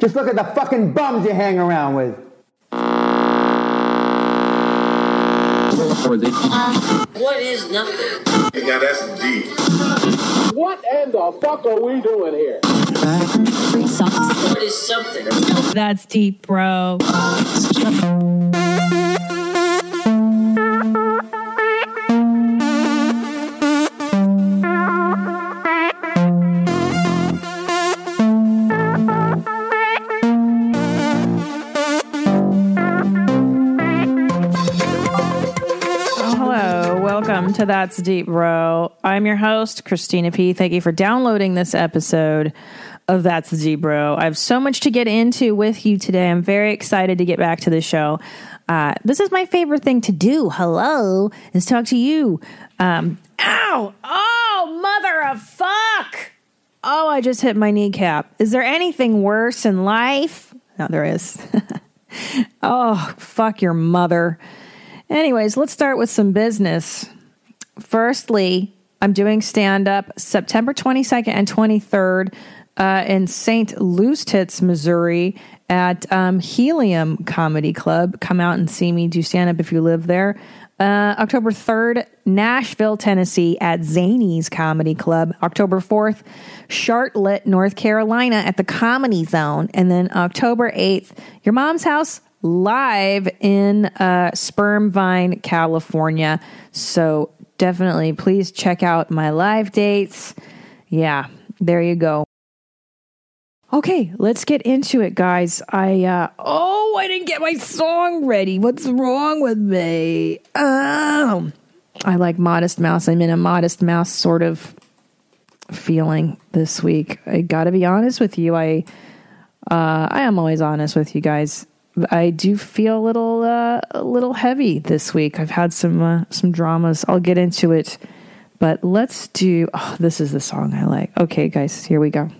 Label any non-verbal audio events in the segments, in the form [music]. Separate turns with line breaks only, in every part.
Just look at the fucking bums you hang around with.
What is nothing?
Now that's deep.
What in the fuck are we doing here?
What is something?
That's deep, bro. To That's Deep, Bro. I'm your host, Christina P. Thank you for downloading this episode of That's Deep, Bro. I have so much to get into with you today. I'm very excited to get back to the show. Uh, this is my favorite thing to do. Hello, is talk to you. Um, ow! Oh, mother of fuck! Oh, I just hit my kneecap. Is there anything worse in life? No, there is. [laughs] oh, fuck your mother. Anyways, let's start with some business. Firstly, I'm doing stand up September 22nd and 23rd uh, in St. Louis, Missouri at um, Helium Comedy Club. Come out and see me do stand up if you live there. Uh, October 3rd, Nashville, Tennessee at Zany's Comedy Club. October 4th, Charlotte, North Carolina at the Comedy Zone. And then October 8th, your mom's house live in uh, Sperm Vine, California. So definitely please check out my live dates. Yeah, there you go. Okay, let's get into it, guys. I uh oh, I didn't get my song ready. What's wrong with me? Um, I like Modest Mouse. I'm in a Modest Mouse sort of feeling this week. I got to be honest with you. I uh I am always honest with you guys. I do feel a little uh, a little heavy this week. I've had some uh, some dramas. I'll get into it, but let's do. Oh, this is the song I like. Okay, guys, here we go.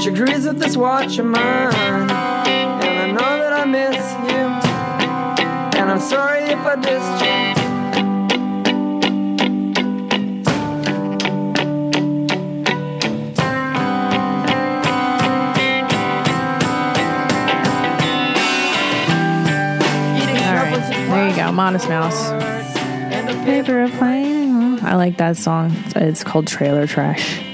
Which agrees with this watch of mine. And I know that I miss you. And I'm sorry if I dissed you.
All right, there you go, Modest Mouse.
and a
Paper plane. I like that song. It's called Trailer Trash.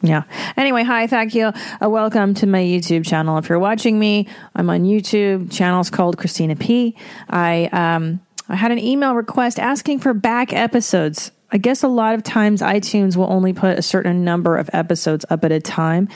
Yeah. Anyway, hi, thank you. Uh, welcome to my YouTube channel. If you're watching me, I'm on YouTube. Channel's called Christina P. I um I had an email request asking for back episodes. I guess a lot of times iTunes will only put a certain number of episodes up at a time.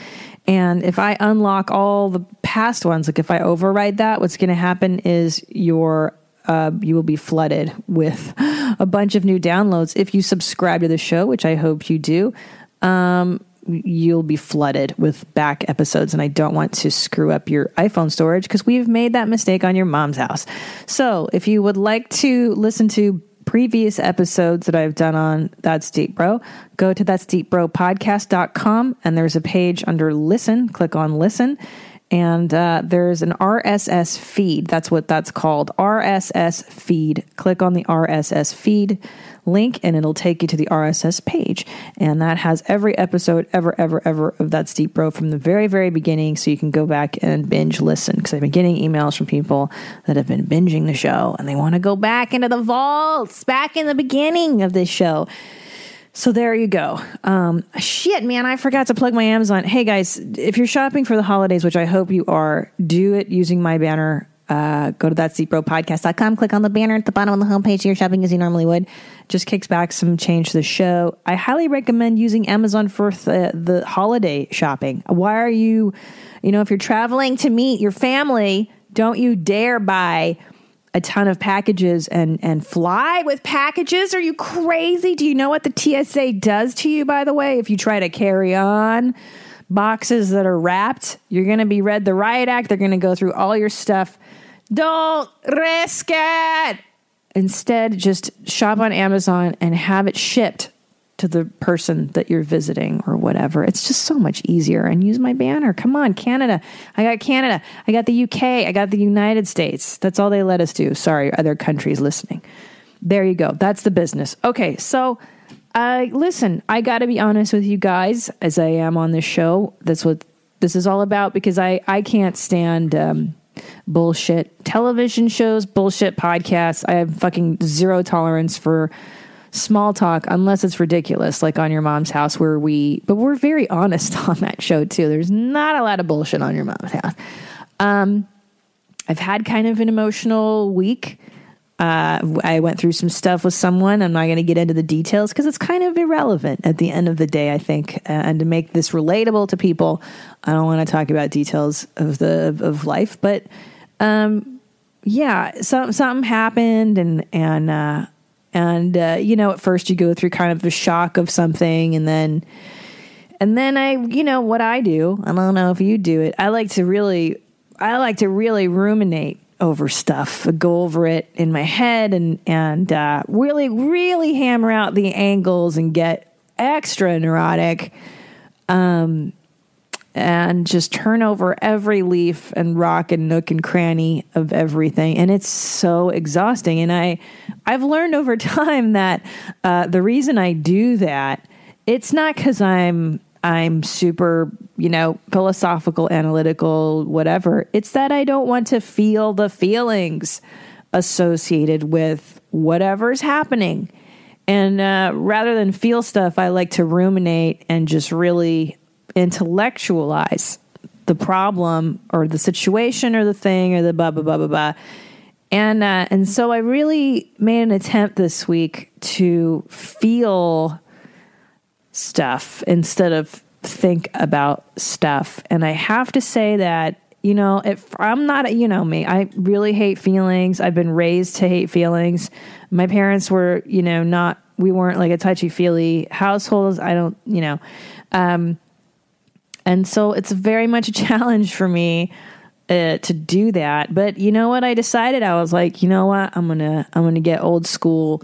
And if I unlock all the past ones, like if I override that, what's going to happen is your uh, you will be flooded with [laughs] a bunch of new downloads. If you subscribe to the show, which I hope you do, um, you'll be flooded with back episodes. And I don't want to screw up your iPhone storage because we've made that mistake on your mom's house. So if you would like to listen to previous episodes that I've done on That's Deep Bro, go to that's deep bro podcast.com and there's a page under listen. Click on listen. And uh, there's an RSS feed. That's what that's called. RSS feed. Click on the RSS feed link and it'll take you to the RSS page. And that has every episode ever, ever, ever of That's Deep Bro from the very, very beginning. So you can go back and binge listen because I've been getting emails from people that have been binging the show and they want to go back into the vaults, back in the beginning of this show. So there you go. Um, shit, man, I forgot to plug my Amazon. Hey guys, if you're shopping for the holidays, which I hope you are, do it using my banner. Uh, go to that's podcast.com, click on the banner at the bottom of the homepage. You're shopping as you normally would. Just kicks back some change to the show. I highly recommend using Amazon for the, the holiday shopping. Why are you, you know, if you're traveling to meet your family, don't you dare buy a ton of packages and and fly with packages? Are you crazy? Do you know what the TSA does to you by the way if you try to carry on boxes that are wrapped? You're going to be read the riot act. They're going to go through all your stuff. Don't risk it. Instead, just shop on Amazon and have it shipped to the person that you're visiting or whatever. It's just so much easier. And use my banner. Come on, Canada. I got Canada. I got the UK. I got the United States. That's all they let us do. Sorry, other countries listening. There you go. That's the business. Okay, so uh, listen, I got to be honest with you guys, as I am on this show. That's what this is all about because I I can't stand. Um, bullshit television shows, bullshit podcasts. I have fucking zero tolerance for small talk unless it's ridiculous, like on your mom's house, where we, but we're very honest [laughs] on that show too. There's not a lot of bullshit on your mom's house. Um, I've had kind of an emotional week. Uh, I went through some stuff with someone. I'm not going to get into the details because it's kind of irrelevant at the end of the day, I think. Uh, and to make this relatable to people, I don't want to talk about details of the of, of life, but um, yeah, some something happened, and and uh, and uh, you know, at first you go through kind of the shock of something, and then and then I, you know, what I do. I don't know if you do it. I like to really, I like to really ruminate over stuff, go over it in my head, and and uh, really, really hammer out the angles and get extra neurotic. Um, and just turn over every leaf and rock and nook and cranny of everything. And it's so exhausting. And i i've learned over [laughs] time that uh, the reason i do that it's not because i'm i'm super you know philosophical analytical whatever. It's that i don't want to feel the feelings associated with whatever's happening. And uh, rather than feel stuff i like to ruminate and just really intellectualize the problem or the situation or the thing or the blah blah blah blah blah. And uh, and so I really made an attempt this week to feel stuff instead of think about stuff. And I have to say that you know if I'm not you know me, I really hate feelings. I've been raised to hate feelings. My parents were you know not we weren't like a touchy feely household. I don't you know. Um, and so it's very much a [laughs] challenge for me uh, to do that. But you know what? I decided I was like, you know what? I'm gonna I'm gonna get old school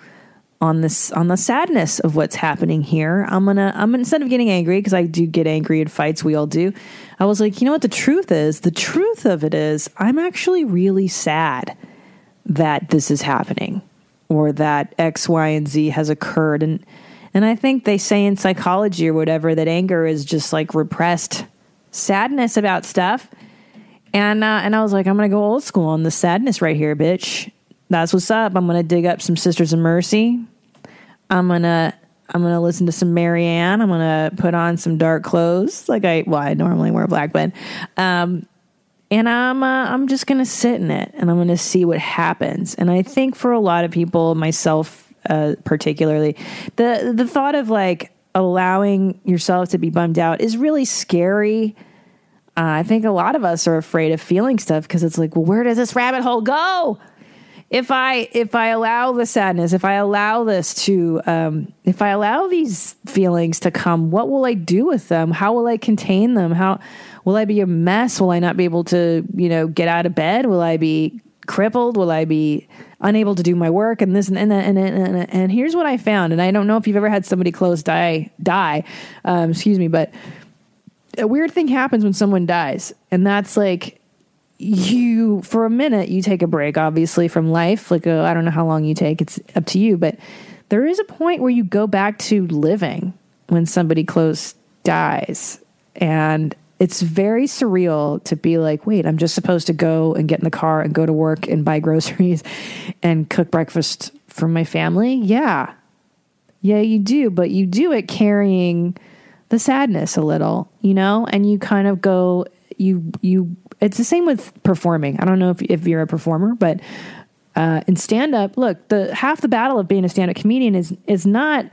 on this on the sadness of what's happening here. I'm gonna I'm instead of getting angry because I do get angry in fights. We all do. I was like, you know what? The truth is, the truth of it is, I'm actually really sad that this is happening or that X, Y, and Z has occurred and and I think they say in psychology or whatever that anger is just like repressed sadness about stuff. And uh, and I was like, I'm gonna go old school on the sadness right here, bitch. That's what's up. I'm gonna dig up some Sisters of Mercy. I'm gonna I'm gonna listen to some Marianne. I'm gonna put on some dark clothes, like I well I normally wear black, but um, and I'm uh, I'm just gonna sit in it and I'm gonna see what happens. And I think for a lot of people, myself uh, particularly. The the thought of like allowing yourself to be bummed out is really scary. Uh, I think a lot of us are afraid of feeling stuff because it's like, well, where does this rabbit hole go? If I if I allow the sadness, if I allow this to, um, if I allow these feelings to come, what will I do with them? How will I contain them? How will I be a mess? Will I not be able to, you know, get out of bed? Will I be crippled? Will I be unable to do my work? And this and and and and, and, and here's what I found. And I don't know if you've ever had somebody close die die. Um, excuse me, but a weird thing happens when someone dies, and that's like you for a minute you take a break obviously from life like uh, i don't know how long you take it's up to you but there is a point where you go back to living when somebody close dies and it's very surreal to be like wait i'm just supposed to go and get in the car and go to work and buy groceries [laughs] and cook breakfast for my family? Yeah. Yeah you do but you do it carrying the sadness a little you know? And you kind of go you you it's the same with performing. I don't know if, if you're a performer but uh, in stand up look the half the battle of being a stand up comedian is is not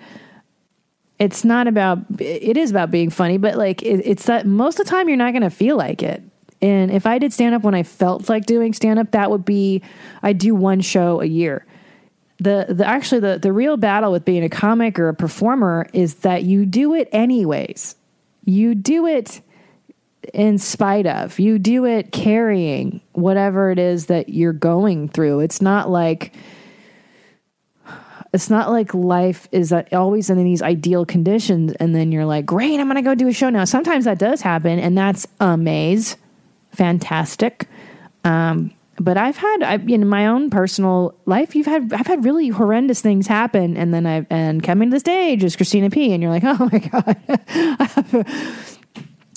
it's not about it is about being funny but like it, it's that most of the time you're not going to feel like it. And if i did stand up when i felt like doing stand up that would be i do one show a year. The, the actually the, the real battle with being a comic or a performer is that you do it anyways. You do it in spite of. You do it carrying whatever it is that you're going through. It's not like it's not like life is always in these ideal conditions and then you're like great i'm gonna go do a show now. Sometimes that does happen and that's amaze fantastic. Um, but I've had I, in my own personal life, you've had I've had really horrendous things happen, and then I and coming to the stage is Christina P, and you're like, oh my god, [laughs]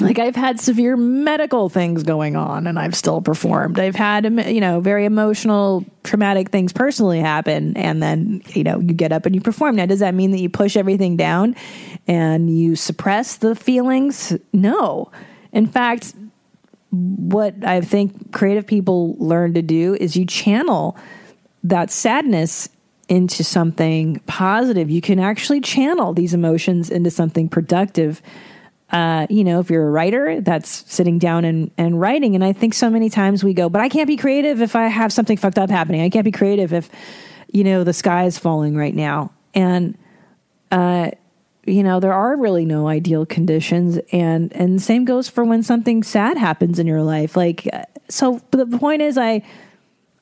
like I've had severe medical things going on, and I've still performed. I've had you know very emotional, traumatic things personally happen, and then you know you get up and you perform. Now, does that mean that you push everything down and you suppress the feelings? No. In fact, what I think creative people learn to do is you channel that sadness into something positive. You can actually channel these emotions into something productive. Uh, you know, if you're a writer, that's sitting down and, and writing. And I think so many times we go, but I can't be creative if I have something fucked up happening. I can't be creative if, you know, the sky is falling right now. And, uh, you know there are really no ideal conditions and and same goes for when something sad happens in your life like so the point is i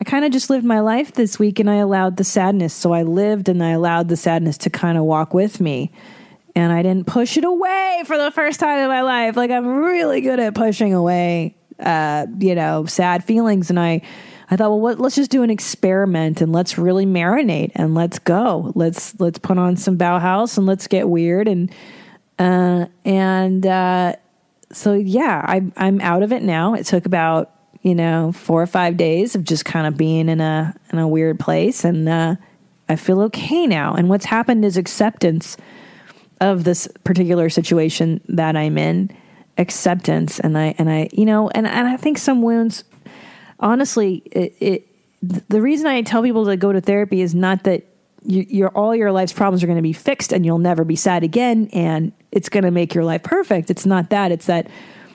i kind of just lived my life this week and i allowed the sadness so i lived and i allowed the sadness to kind of walk with me and i didn't push it away for the first time in my life like i'm really good at pushing away uh you know sad feelings and i I thought, well, what, let's just do an experiment and let's really marinate and let's go. Let's let's put on some Bauhaus and let's get weird and uh, and uh, so yeah, I, I'm out of it now. It took about you know four or five days of just kind of being in a in a weird place, and uh, I feel okay now. And what's happened is acceptance of this particular situation that I'm in acceptance and I and I you know and and I think some wounds honestly, it, it, the reason I tell people to go to therapy is not that you, your all your life's problems are going to be fixed and you'll never be sad again and it's going to make your life perfect. It's not that. It's that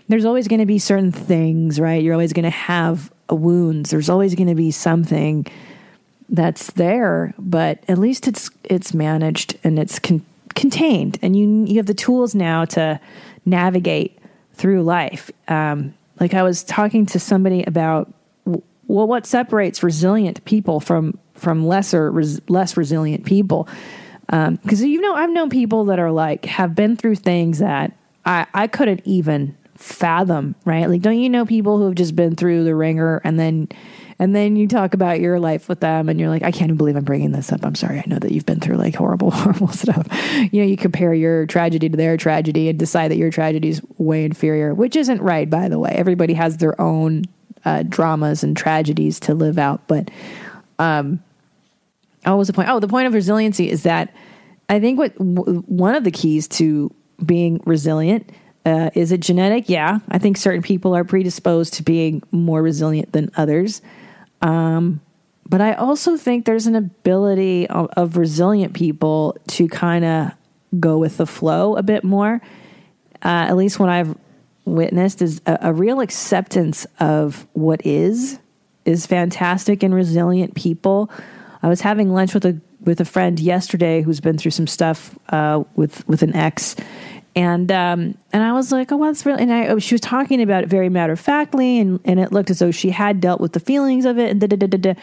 there's always going to be certain things, right? You're always going to have wounds. There's always going to be something that's there, but at least it's it's managed and it's con- contained, and you you have the tools now to navigate through life. Um, like I was talking to somebody about well, what separates resilient people from from lesser res, less resilient people? Because um, you know, I've known people that are like have been through things that I I couldn't even fathom. Right? Like, don't you know people who have just been through the wringer and then and then you talk about your life with them and you're like, I can't even believe I'm bringing this up. I'm sorry. I know that you've been through like horrible, [laughs] horrible stuff. You know, you compare your tragedy to their tragedy and decide that your tragedy is way inferior, which isn't right, by the way. Everybody has their own uh, dramas and tragedies to live out. But um, oh, what was the point? Oh, the point of resiliency is that I think what w- one of the keys to being resilient uh, is it genetic? Yeah, I think certain people are predisposed to being more resilient than others. Um, but I also think there's an ability of, of resilient people to kind of go with the flow a bit more. Uh, at least what I've witnessed is a, a real acceptance of what is is fantastic and resilient people. I was having lunch with a with a friend yesterday who's been through some stuff uh, with with an ex, And um, and I was like, oh, that's really. And I, she was talking about it very matter of factly, and and it looked as though she had dealt with the feelings of it, and da da da da.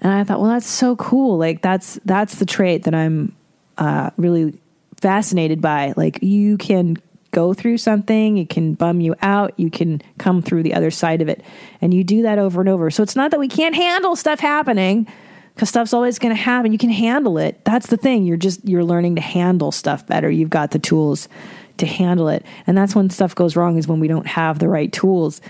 And I thought, well, that's so cool. Like that's that's the trait that I'm uh, really fascinated by. Like you can go through something, it can bum you out, you can come through the other side of it, and you do that over and over. So it's not that we can't handle stuff happening because stuff's always going to happen. You can handle it. That's the thing. You're just you're learning to handle stuff better. You've got the tools to handle it, and that's when stuff goes wrong. Is when we don't have the right tools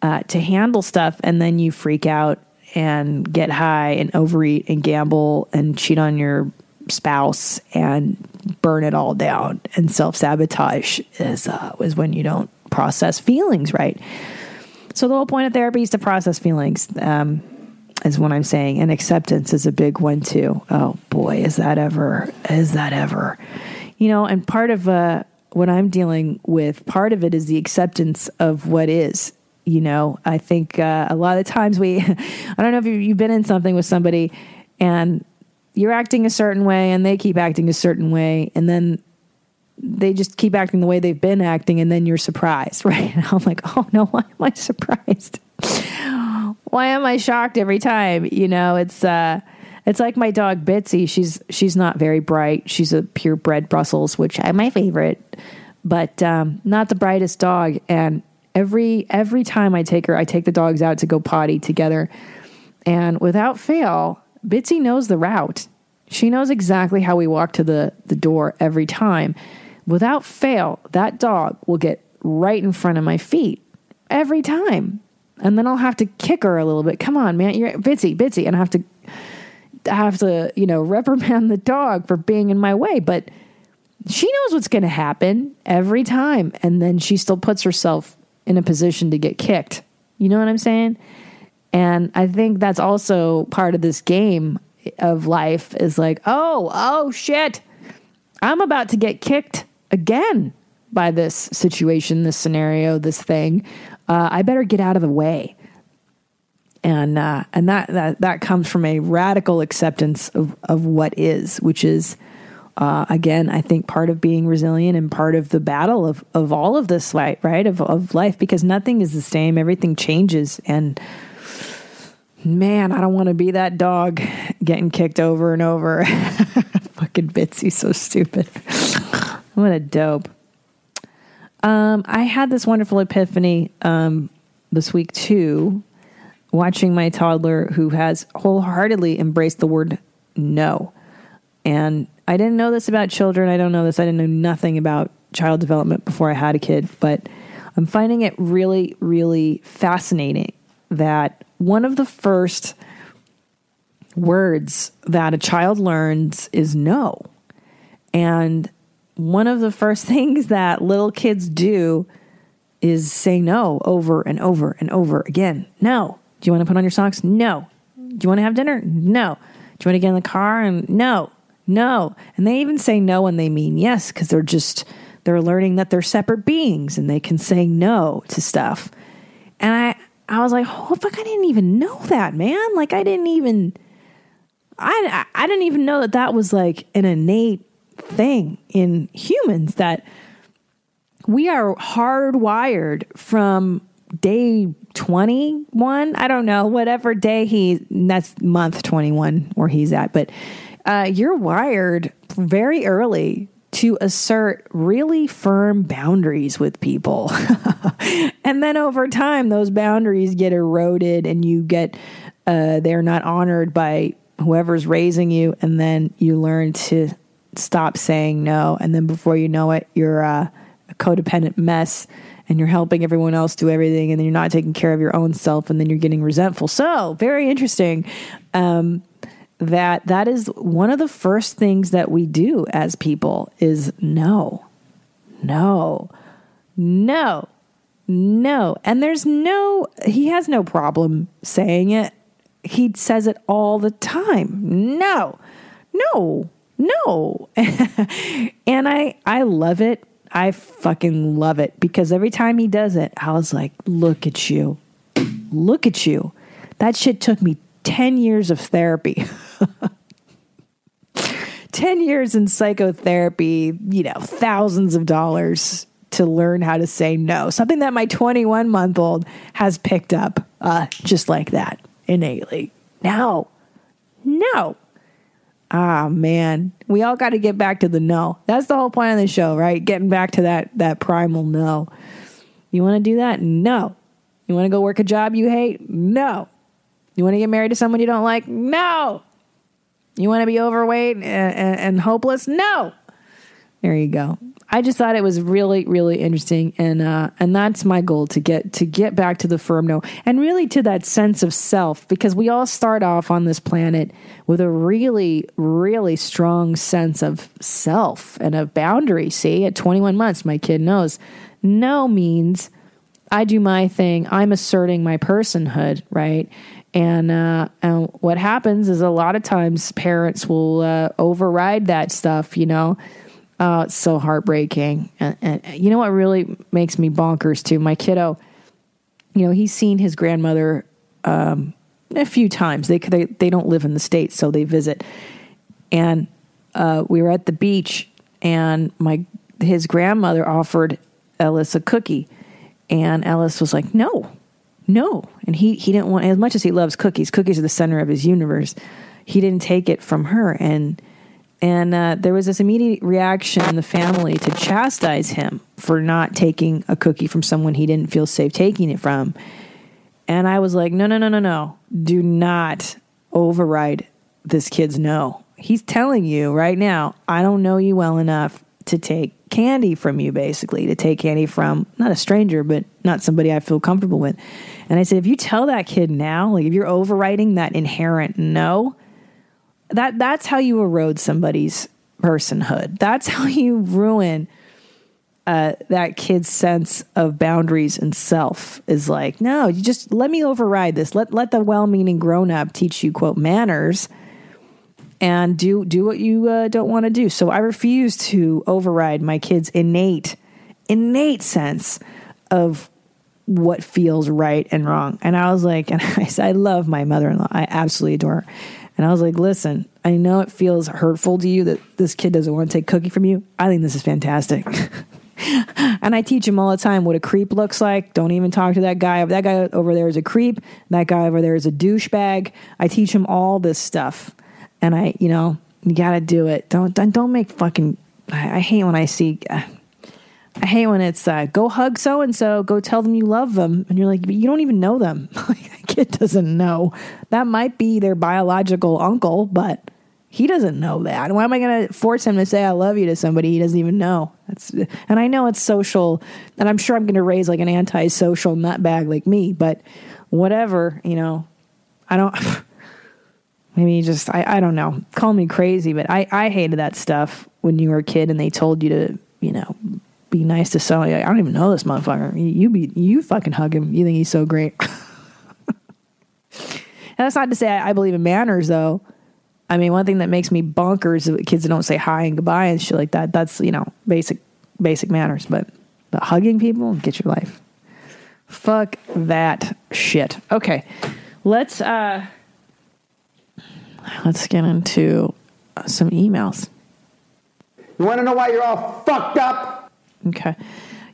uh, to handle stuff, and then you freak out and get high and overeat and gamble and cheat on your spouse and burn it all down. And self sabotage is uh, is when you don't process feelings right. So the whole point of therapy is to process feelings. Um, is what I'm saying. And acceptance is a big one too. Oh boy, is that ever, is that ever. You know, and part of uh, what I'm dealing with, part of it is the acceptance of what is. You know, I think uh, a lot of times we, [laughs] I don't know if you've been in something with somebody and you're acting a certain way and they keep acting a certain way and then they just keep acting the way they've been acting and then you're surprised, [laughs] right? And I'm like, oh no, why am I [laughs] surprised? why am I shocked every time? You know, it's uh it's like my dog Bitsy. She's she's not very bright. She's a purebred Brussels, which I'm my favorite, but um, not the brightest dog. And every every time I take her, I take the dogs out to go potty together, and without fail, Bitsy knows the route. She knows exactly how we walk to the the door every time. Without fail, that dog will get right in front of my feet every time. And then I'll have to kick her a little bit. Come on, man, you're Bitsy, Bitsy, and I have to I have to, you know, [laughs] reprimand the dog for being in my way, but she knows what's going to happen every time and then she still puts herself in a position to get kicked. You know what I'm saying? And I think that's also part of this game of life is like, "Oh, oh shit. I'm about to get kicked again by this situation, this scenario, this thing. Uh, I better get out of the way." And uh, and that, that that comes from a radical acceptance of of what is, which is uh, again, I think part of being resilient and part of the battle of of all of this, right? Right of of life, because nothing is the same. Everything changes, and man, I don't want to be that dog getting kicked over and over. [laughs] Fucking Bitsy, so stupid. [laughs] what a dope. Um, I had this wonderful epiphany um, this week too watching my toddler who has wholeheartedly embraced the word no. And I didn't know this about children. I don't know this. I didn't know nothing about child development before I had a kid, but I'm finding it really, really fascinating that one of the first words that a child learns is no. And one of the first [laughs] things that little kids do is say no over and over and over again. No, do you want to put on your socks? No. Do you want to have dinner? No. Do you want to get in the car? And no, no. And they even say no when they mean yes because they're just they're learning that they're separate beings and they can say no to stuff. And I I was like, oh fuck, I didn't even know that, man. Like I didn't even I I didn't even know that that was like an innate thing in humans that we are hardwired from day 21 i don't know whatever day he that's month 21 where he's at but uh, you're wired very early to assert really firm boundaries with people. [laughs] And then over time those boundaries get eroded and you get uh, they're not honored by whoever's raising you. And then you learn to stop saying no. And then before you know it you're uh, a codependent mess and you're helping everyone else do everything and then you're not taking care of your own self and then you're getting resentful. So very interesting um, that that is one of the first things that we do as people is no. No. No. No. And there's no he has no problem saying it. He says it all the time. No. No. No. [laughs] And i i love it I fucking love it because every time he does it, I was like, look at you. Look at you. That shit took me 10 years of therapy. [laughs] 10 years in psychotherapy, you know, thousands of dollars to learn how to say no. Something that my 21 month old has picked up uh, just like that innately. No, no. Ah man, we all got to get back to the no. That's the whole point of the show, right? Getting back to that that primal no. You want to do that? No. You want to go work a job you hate? No. You want to get married to someone you don't like? No. You want to be overweight and, and, and hopeless? No. There you go. I just thought it was really, really interesting, and uh, and that's my goal to get to get back to the firm no, and really to that sense of self, because we all start off on this planet with a really, really strong sense of self and of boundary. See, at 21 months, my kid knows no means I do my thing. I'm asserting my personhood, right? And uh, and what happens is a lot of times parents will uh, override that stuff, you know. Oh, it's so heartbreaking. And, and you know what really makes me bonkers too? My kiddo, you know, he's seen his grandmother um, a few times. They, they they don't live in the states, so they visit. And uh, we were at the beach, and my his grandmother offered Ellis a cookie, and Ellis was like, "No, no," and he he didn't want as much as he loves cookies. Cookies are the center of his universe. He didn't take it from her, and and uh, there was this immediate reaction in the family to chastise him for not taking a cookie from someone he didn't feel safe taking it from. And I was like, no, no, no, no, no. Do not override this kid's no. He's telling you right now, I don't know you well enough to take candy from you, basically, to take candy from not a stranger, but not somebody I feel comfortable with. And I said, if you tell that kid now, like if you're overriding that inherent no, that that's how you erode somebody's personhood. That's how you ruin uh, that kid's sense of boundaries and self. Is like, no, you just let me override this. Let let the well-meaning grown-up teach you quote manners, and do do what you uh, don't want to do. So I refuse to override my kid's innate innate sense of what feels right and wrong. And I was like, [laughs] and I said, I love my mother-in-law. I absolutely adore her. And I was like, listen, I know it feels hurtful to you that this kid doesn't want to take cookie from you. I think this is fantastic. [laughs] and I teach him all the time what a creep looks like. Don't even talk to that guy. That guy over there is a creep. That guy over there is a douchebag. I teach him all this stuff. And I, you know, you got to do it. Don't, don't, don't make fucking, I, I hate when I see, uh, I hate when it's uh, go hug so and so, go tell them you love them, and you're like, you don't even know them. [laughs] like that kid doesn't know. That might be their biological uncle, but he doesn't know that. Why am I going to force him to say I love you to somebody he doesn't even know? That's and I know it's social, and I'm sure I'm going to raise like an antisocial nutbag like me, but whatever, you know, I don't. [sighs] Maybe just I, I don't know. Call me crazy, but I I hated that stuff when you were a kid and they told you to you know be nice to somebody. I don't even know this motherfucker. You, you be you fucking hug him. You think he's so great. [laughs] and that's not to say I, I, believe in manners, though. I mean, one thing that makes me bonkers is kids that don't say hi and goodbye and shit like that. That's you know basic basic manners. But but hugging people, get your life. Fuck that shit. Okay, let's uh let's get into some emails.
You want to know why you're all fucked up?
Okay.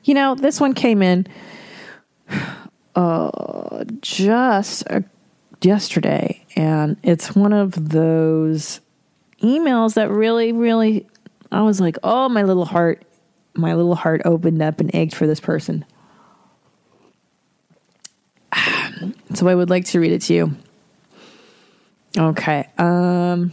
You know, this one came in uh, just uh, yesterday, and it's one of those emails that really, really, I was like, oh, my little heart, my little heart opened up and ached for this person. [sighs] So I would like to read it to you. Okay. Um,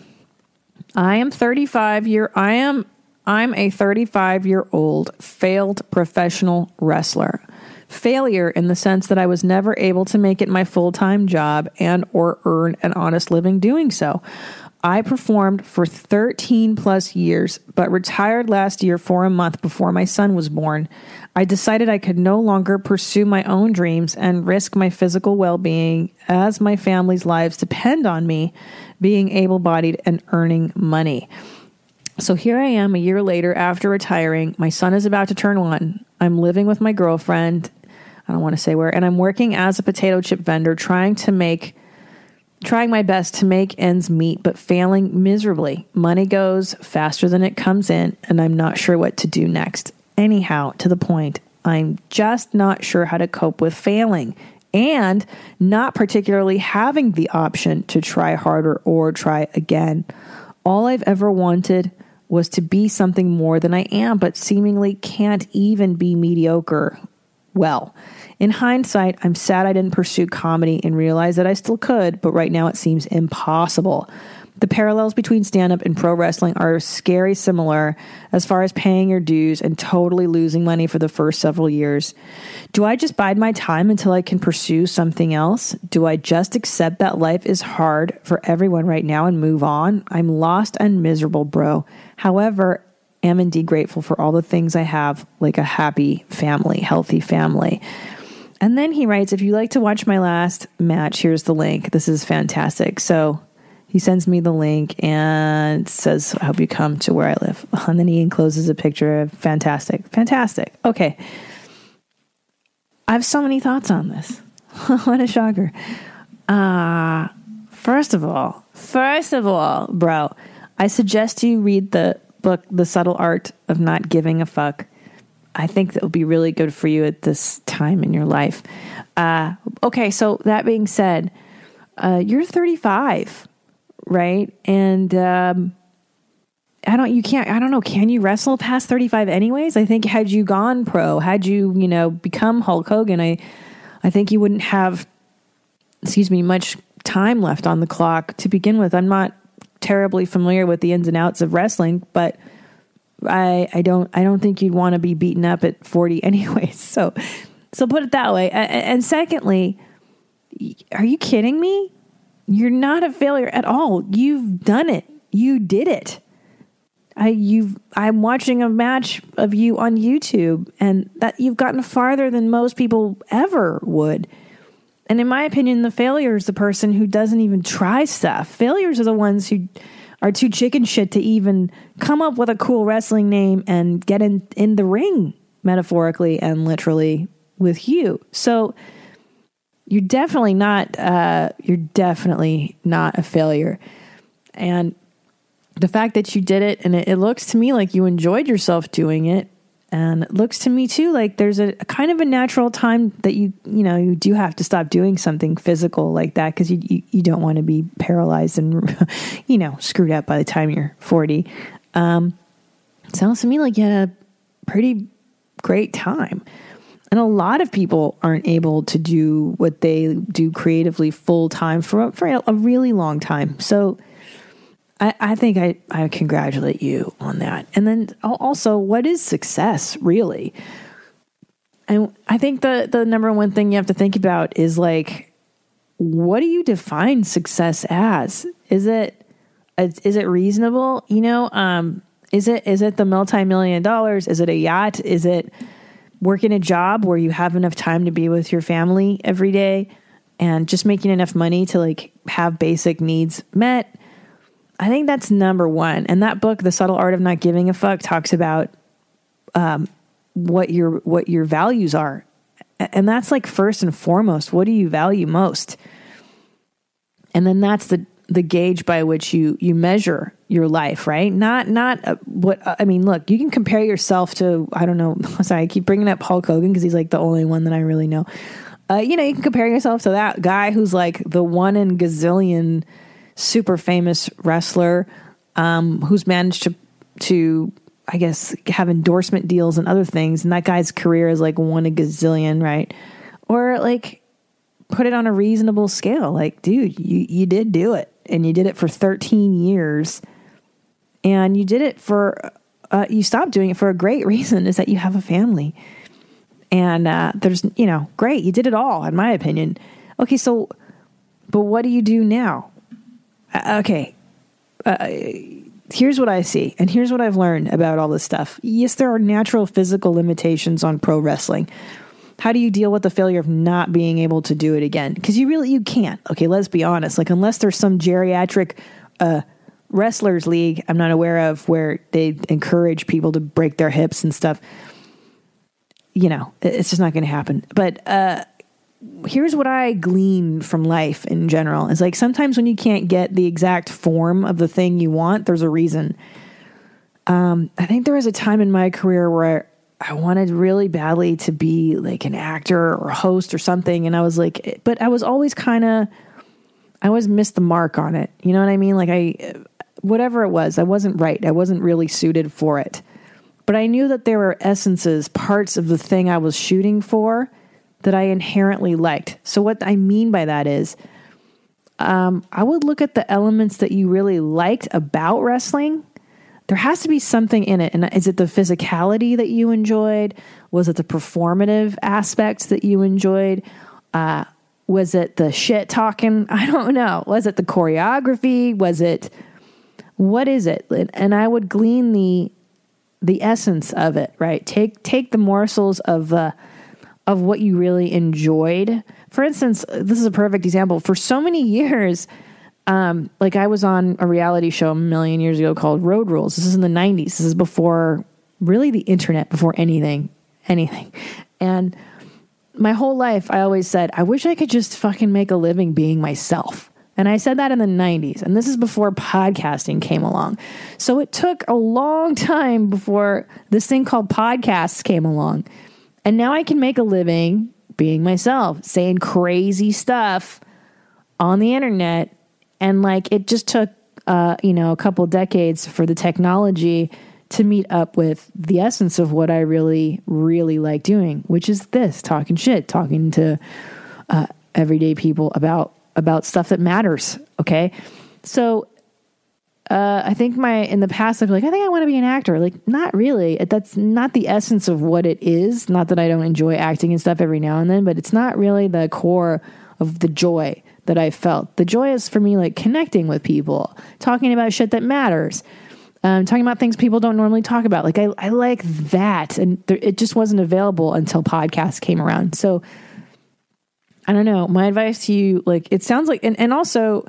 I am 35 year. I am I'm a 35 year old failed professional wrestler. Failure in the sense that I was never able to make it my full time job and or earn an honest living doing so. I performed for 13 plus years, but retired last year for a month before my son was born. I decided I could no longer pursue my own dreams and risk my physical well being as my family's lives depend on me being able bodied and earning money. So here I am a year later after retiring. My son is about to turn one. I'm living with my girlfriend. I don't want to say where. And I'm working as a potato chip vendor trying to make trying my best to make ends meet, but failing miserably. Money goes faster than it comes in, and I'm not sure what to do next. Anyhow, to the point, I'm just not sure how to cope with failing and not particularly having the option to try harder or try again. All I've ever wanted was to be something more than I am, but seemingly can't even be mediocre well. In hindsight, I'm sad I didn't pursue comedy and realize that I still could, but right now it seems impossible. The parallels between stand up and pro wrestling are scary similar as far as paying your dues and totally losing money for the first several years. Do I just bide my time until I can pursue something else? Do I just accept that life is hard for everyone right now and move on? I'm lost and miserable, bro. However, am indeed grateful for all the things I have, like a happy family, healthy family. And then he writes, if you like to watch my last match, here's the link. This is fantastic. So he sends me the link and says, I hope you come to where I live. [laughs] And then he encloses a picture of fantastic, fantastic. Okay. I have so many thoughts on this. [laughs] what a shocker. Uh, first of all, first of all, bro, I suggest you read the book, The Subtle Art of Not Giving a Fuck. I think that will be really good for you at this time in your life. Uh, okay, so that being said, uh, you're 35 right? And um, I don't, you can't, I don't know, can you wrestle past 35 anyways? I think had you gone pro, had you, you know, become Hulk Hogan, I, I think you wouldn't have, excuse me, much time left on the clock to begin with. I'm not terribly familiar with the ins and outs of wrestling, but I, I don't, I don't think you'd want to be beaten up at 40 [laughs] anyways. So, so put it that way. And secondly, are you kidding me? You're not a failure at all. You've done it. You did it. I you've I'm watching a match of you on YouTube and that you've gotten farther than most people ever would. And in my opinion, the failure is the person who doesn't even try stuff. Failures are the ones who are too chicken shit to even come up with a cool wrestling name and get in in the ring metaphorically and literally with you. So you're definitely not uh, you're definitely not a failure. And the fact that you did it and it, it, looks to me like you enjoyed yourself doing it. And it looks to me too like there's a, a kind of a natural time that you you know you do have to stop doing something physical like that because you, you, you don't want to be paralyzed and [laughs] you know screwed up by the time you're 40 um, sounds to me like you had a pretty great time and a lot of people aren't able to do what they do creatively full time for, for a really long time. So I, I think I, I congratulate you on that. And then also, what is success really? And I think the, the number one thing you have to think about is like, what do you define success as? Is it is it reasonable? You know, um, is it is it the multi million dollars? Is it a yacht? Is it working a job where you have enough time to be with your family every day and just making enough money to like have basic needs met. I think that's number one. And that book, The Subtle Art of Not Giving a Fuck, talks about um, what your what your values are, and that's like first and foremost. What do you value most? And then that's the the gauge by which you you measure your life, right? Not not uh, what uh, I mean. Look, you can compare yourself to I don't know. [laughs] Sorry, I keep bringing up Hulk Hogan because he's like the only one that I really know. Uh, you know, you can compare yourself to that guy who's like the one in gazillion super famous wrestler um, who's managed to to I guess have endorsement deals and other things, and that guy's career is like one a gazillion, right? Or like put it on a reasonable scale. Like, dude, you you did do it and you did it for 13 years and you did it for uh, you stopped doing it for a great [laughs] reason is that you have a family. And uh, there's you know great you did it all in my opinion. Okay so but what do you do now? Uh, okay uh, here's what i see and here's what i've learned about all this stuff. Yes there are natural physical limitations on pro wrestling how do you deal with the failure of not being able to do it again? Because you really you can't. Okay, let's be honest. Like unless there's some geriatric uh, wrestlers league I'm not aware of where they encourage people to break their hips and stuff. You know, it's just not going to happen. But uh, here's what I glean from life in general. It's like sometimes when you can't get the exact form of the thing you want, there's a reason. Um, I think there was a time in my career where I wanted really badly to be like an actor or host or something. And I was like, but I was always kind of, I always missed the mark on it. You know what I mean? Like I, whatever it was, I wasn't right. I wasn't really suited for it. But I knew that there were essences, parts of the thing I was shooting for that I inherently liked. So what I mean by that is, um, I would look at the elements that you really liked about wrestling there has to be something in it. And is it the physicality that you enjoyed? Was it the performative aspects that you enjoyed? Uh, was it the shit talking? [laughs] I don't know. Was it the choreography? Was it what is it? And I would glean the the essence of it, right? Take take the morsels of the of what you really enjoyed. For instance, this is a perfect example. For so many [laughs] years, um, like I was on a reality show a million years ago called Road Rules. This is in the 90s. This is before really the internet, before anything, anything. And my whole life, I always said, I wish I could just fucking make a living being myself. And I said that in the 90s. And this is before podcasting came along. So it took a long [laughs] time before this thing called podcasts came along. And now I can make a living being myself, saying crazy stuff on the internet and like it just took uh, you know a couple decades for the technology to meet up with the essence of what I really really like doing, which is this talking shit, talking to uh, everyday people about about stuff that matters. Okay, so uh, I think my in the past I've like I think I want to be an actor. Like not really. That's not the essence of what it is. Not that I don't enjoy acting and stuff every now and then, but it's not really the core of the joy that I felt. The joy is for me like connecting with people, talking about shit that matters, um, talking about things people don't normally talk about. Like I, I like that, and there, it just wasn't available until podcasts came around. So I don't know. My advice to you, like, it sounds like, and, and also,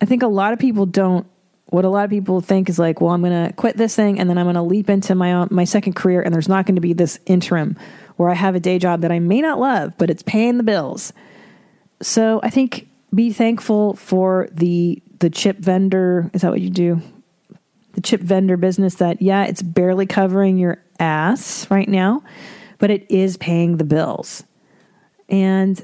I think a lot of people don't. What a lot of people think is like, well, I'm going to quit this thing, and then I'm going to leap into my own, my second career, and there's not going to be this interim where I have a day job that I may not love, but it's paying the bills. So I think be thankful for the the chip vendor. Is that what you do? The chip vendor business that yeah, it's barely covering your ass right now, but it is paying the bills. And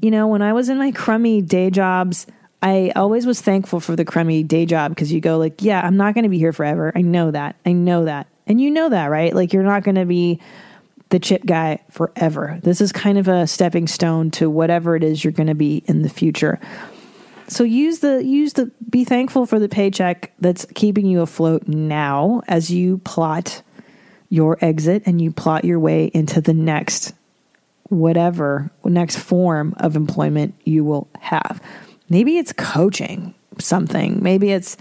you know, when I was in my crummy day jobs, I always was thankful for the crummy day job because you go like, yeah, I'm not going to be here forever. I know that. I know that. And you know that, right? Like you're not going to be the chip guy forever. This is kind of a stepping stone to whatever it is you're going to be in the future. So use the use the be thankful for the paycheck that's keeping you afloat now as you plot your exit and you plot your way into the next whatever next form of employment you will have. Maybe it's coaching something. Maybe it's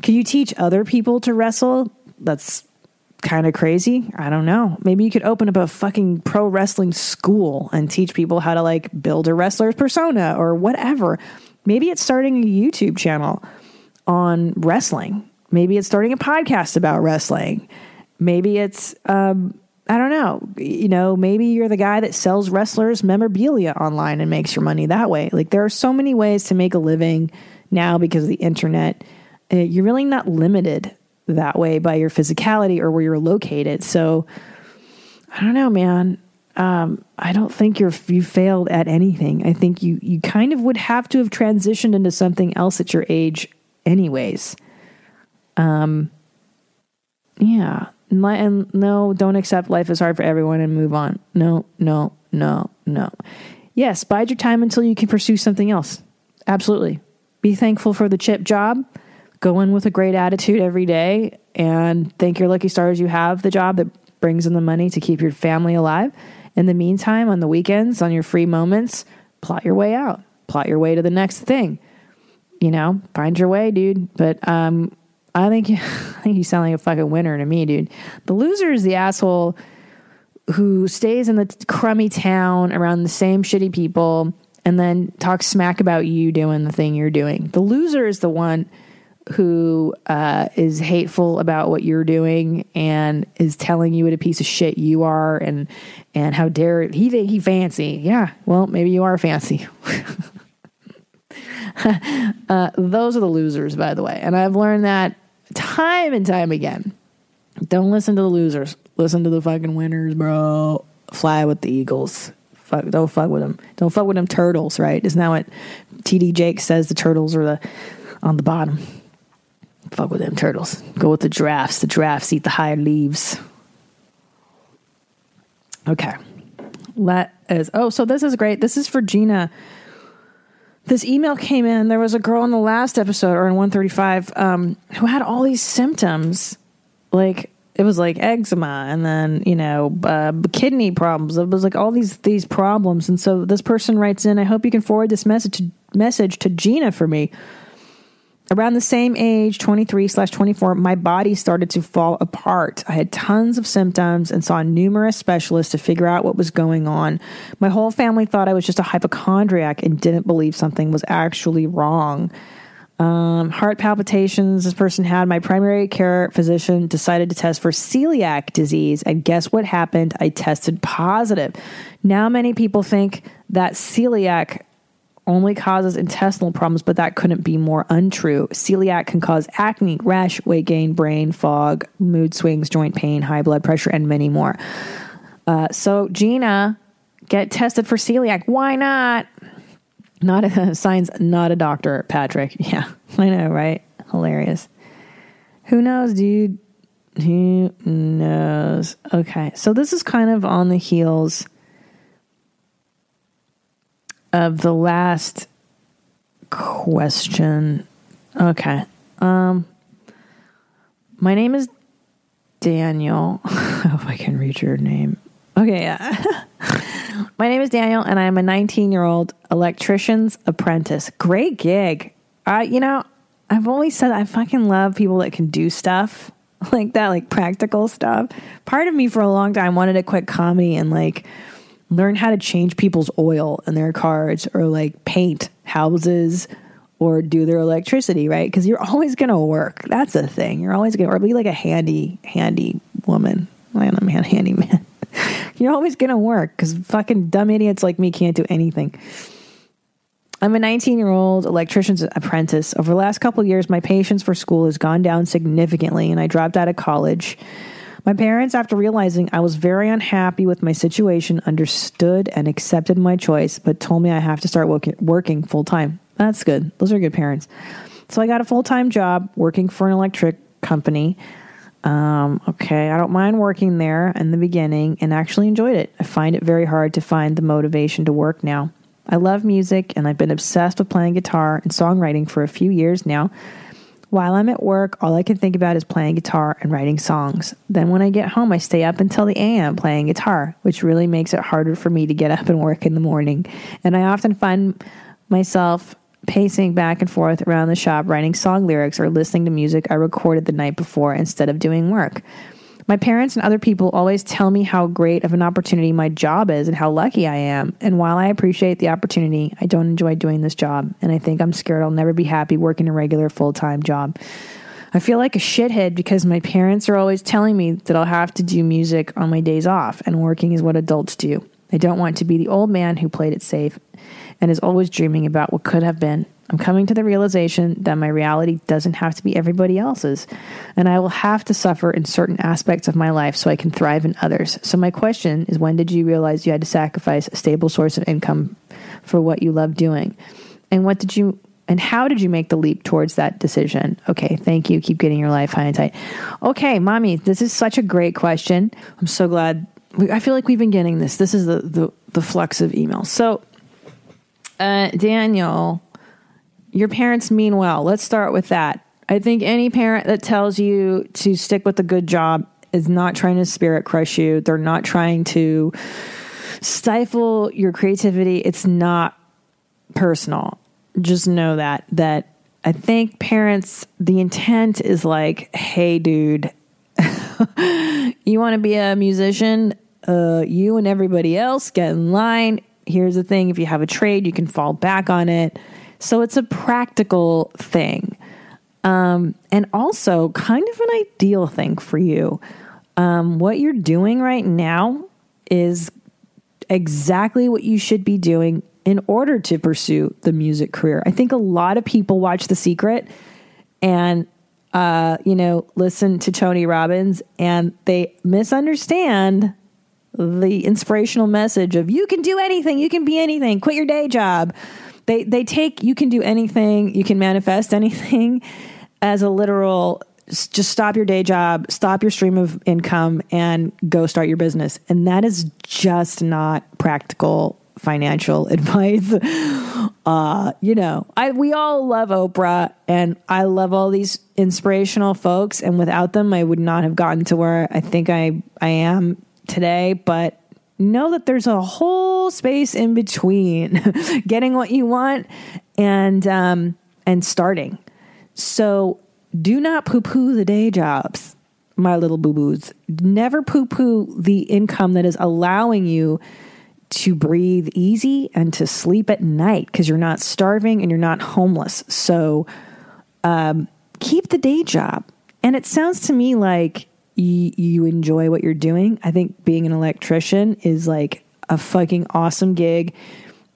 can you teach other people to wrestle? That's kind of crazy. I don't know. Maybe you could open up a fucking pro wrestling school and teach people how to like build a wrestler's persona or whatever. Maybe it's starting a YouTube channel on wrestling. Maybe it's starting a podcast about wrestling. Maybe it's um I don't know. You know, maybe you're the guy that sells wrestlers memorabilia online and makes your money that way. Like there are so many ways to make a living now because of the internet. Uh, you're really not limited that way by your physicality or where you're located. So I don't know, man. Um, I don't think you're you failed at anything. I think you you kind of would have to have transitioned into something else at your age, anyways. Um, yeah, and no, don't accept life is hard for everyone and move on. No, no, no, no. Yes, bide your time until you can pursue something else. Absolutely. Be thankful for the chip job go in with a great attitude every day and thank your lucky stars you have the job that brings in the money to keep your family alive. In the meantime, on the weekends, on your free moments, plot your way out, plot your way to the next thing. You know, find your way, dude. But um, I think [laughs] I think you sound like a fucking winner to me, dude. The loser is the asshole who stays in the crummy town around the same shitty people and then talks smack about you doing the thing you're doing. The loser is the one who uh, is hateful about what you're doing and is telling you what a piece of shit you are and and how dare he think he fancy. Yeah, well, maybe you are fancy. [laughs] uh, those are the losers, by the way. And I've learned that time and time again. Don't listen to the losers. Listen to the fucking winners, bro. Fly with the eagles. Fuck, don't fuck with them. Don't fuck with them turtles, right? Isn't that what TD Jakes says? The turtles are the on the bottom. Fuck with them turtles. Go with the giraffes. The giraffes eat the higher leaves. Okay. Let is oh, so this is great. This is for Gina. This email came in. There was a girl in the last episode or in 135 um, who had all these symptoms. Like it was like eczema and then, you know, uh, kidney problems. It was like all these these problems. And so this person writes in, I hope you can forward this message to, message to Gina for me. Around the same age, 23 slash 24, my body started to fall apart. I had tons of symptoms and saw numerous specialists to figure out what was going on. My whole family thought I was just a hypochondriac and didn't believe something was actually wrong. Um, heart palpitations, this person had. My primary care physician decided to test for celiac disease. And guess what happened? I tested positive. Now, many people think that celiac only causes intestinal problems, but that couldn't be more untrue. Celiac can cause acne, rash, weight gain, brain fog, mood swings, joint pain, high blood pressure, and many more. Uh, so, Gina, get tested for celiac. Why not? Not a [laughs] signs, not a doctor, Patrick. [laughs] Yeah, I know, right? Hilarious. Who knows, dude? Who knows? Okay, so this is kind of on the heels of the last question. Okay. Um my name is Daniel. [laughs] I hope I can read your name. Okay, yeah. [laughs] my name is Daniel and I'm a 19-year-old electrician's apprentice. Great gig. Uh you know, I've always said I fucking love people that can do stuff [laughs] like that, like practical stuff. Part of me for a long time wanted to quit comedy and like learn how to change people's oil in their cars or like paint houses or do their electricity, right? Because you're always going to work. That's the thing. You're always going to, or be like a handy, handy woman. Am a man, [laughs] handy man. you're always going to work because fucking dumb idiots like me can't do anything. I'm a 19 year old electrician's apprentice. Over the last couple years, my patience for school has gone down significantly, and I dropped out of college. My parents, after realizing I was very unhappy with my situation, understood and accepted my choice, but told me I have to start working, working full time. That's good. Those are good parents. So I got a full time job working for an electric company. Um, okay, I don't mind working there in the beginning and actually enjoyed it. I find it very hard to find the motivation to work now. I love music and I've been obsessed with playing guitar and songwriting for a few years now. While I'm at work, all I can think about is playing guitar and writing songs. Then when I get home, I stay up until the AM playing guitar, which really makes it harder for me to get up and work in the morning. And I often find myself pacing back and forth around the shop writing song lyrics or listening to music I recorded the night before instead of doing work. My parents and other people always tell me how great of an opportunity my job is and how lucky I am. And while I appreciate the opportunity, I don't enjoy doing this job. And I think I'm scared I'll never be happy working a regular full time job. I feel like a shithead because my parents are always telling me that I'll have to do music on my days off, and working is what adults do. I don't want to be the old man who played it safe and is always dreaming about what could have been. I'm coming to the realization that my reality doesn't have to be everybody else's, and I will have to suffer in certain aspects of my life so I can thrive in others. So, my question is when did you realize you had to sacrifice a stable source of income for what you love doing? And what did you and how did you make the leap towards that decision? Okay, thank you. Keep getting your life high and tight. Okay, mommy, this is such a great question. I'm so glad. I feel like we've been getting this. This is the the, the flux of emails. So, uh, Daniel your parents mean well. Let's start with that. I think any parent that tells you to stick with a good job is not trying to spirit crush you. They're not trying to stifle your creativity. It's not personal. Just know that that I think parents the intent is like, "Hey dude, [laughs] you want to be a musician? Uh, you and everybody else get in line. Here's the thing, if you have a trade, you can fall back on it." So it's a practical thing. Um, and also, kind of an ideal thing for you. Um, what you're doing right now is exactly what you should be doing in order to pursue the music career. I think a lot of people watch The Secret and uh, you know, listen to Tony Robbins and they misunderstand the inspirational message of you can do anything, you can be anything, quit your day job. They they take you can do anything, you can manifest anything [laughs] as a literal just stop your day job, stop your stream of income and go start your business. And that is just not practical financial [laughs] advice. Uh, you know, I we all love Oprah and I love all these inspirational folks and without them I would not have gotten to where I think I I am today, but know that there's a whole space in between [laughs] getting what you want and um and starting. So do not poo poo the day jobs, my little boo boos. Never poo poo the income that is allowing you to breathe easy and to sleep at night because you're not starving and you're not homeless. So um, keep the day job. And it sounds to me like y- you enjoy what you're doing. I think being an electrician is like a fucking awesome gig.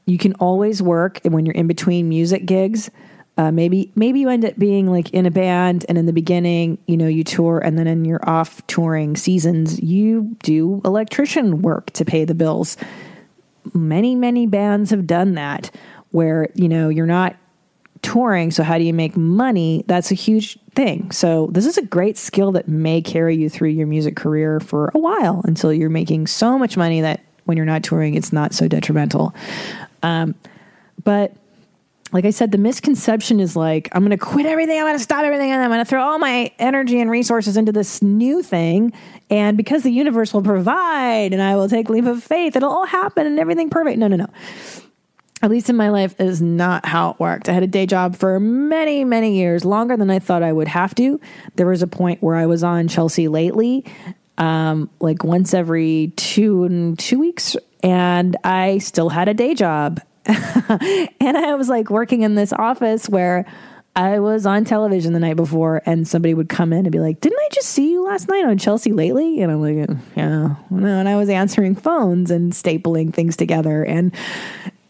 You can always work and when you're in between music gigs. Uh, maybe maybe you end up being like in a band and in the beginning you know you tour and then in your off touring seasons you do electrician work to pay the bills many many bands have done that where you know you're not touring so how do you make money that's a huge thing so this is a great skill that may carry you through your music career for a while until you're making so much money that when you're not touring it's not so detrimental um, but like I said, the misconception is like, I'm going to quit everything. I'm going to stop everything. And I'm going to throw all my energy and resources into this new thing. And because the universe will provide and I will take leap of faith, it'll all happen and everything perfect. No, no, no. At least in my life, is not how it worked. I had a day job for many, many years, longer than I thought I would have to. There was a point where I was on Chelsea lately, um, like once every two and two weeks, and I still had a day job [laughs] and I was like working in this office where I was on television the night before, and somebody would come in and be like, "Didn't I just see you last night on Chelsea lately?" And I'm like, "Yeah, no." And I was answering phones and stapling things together, and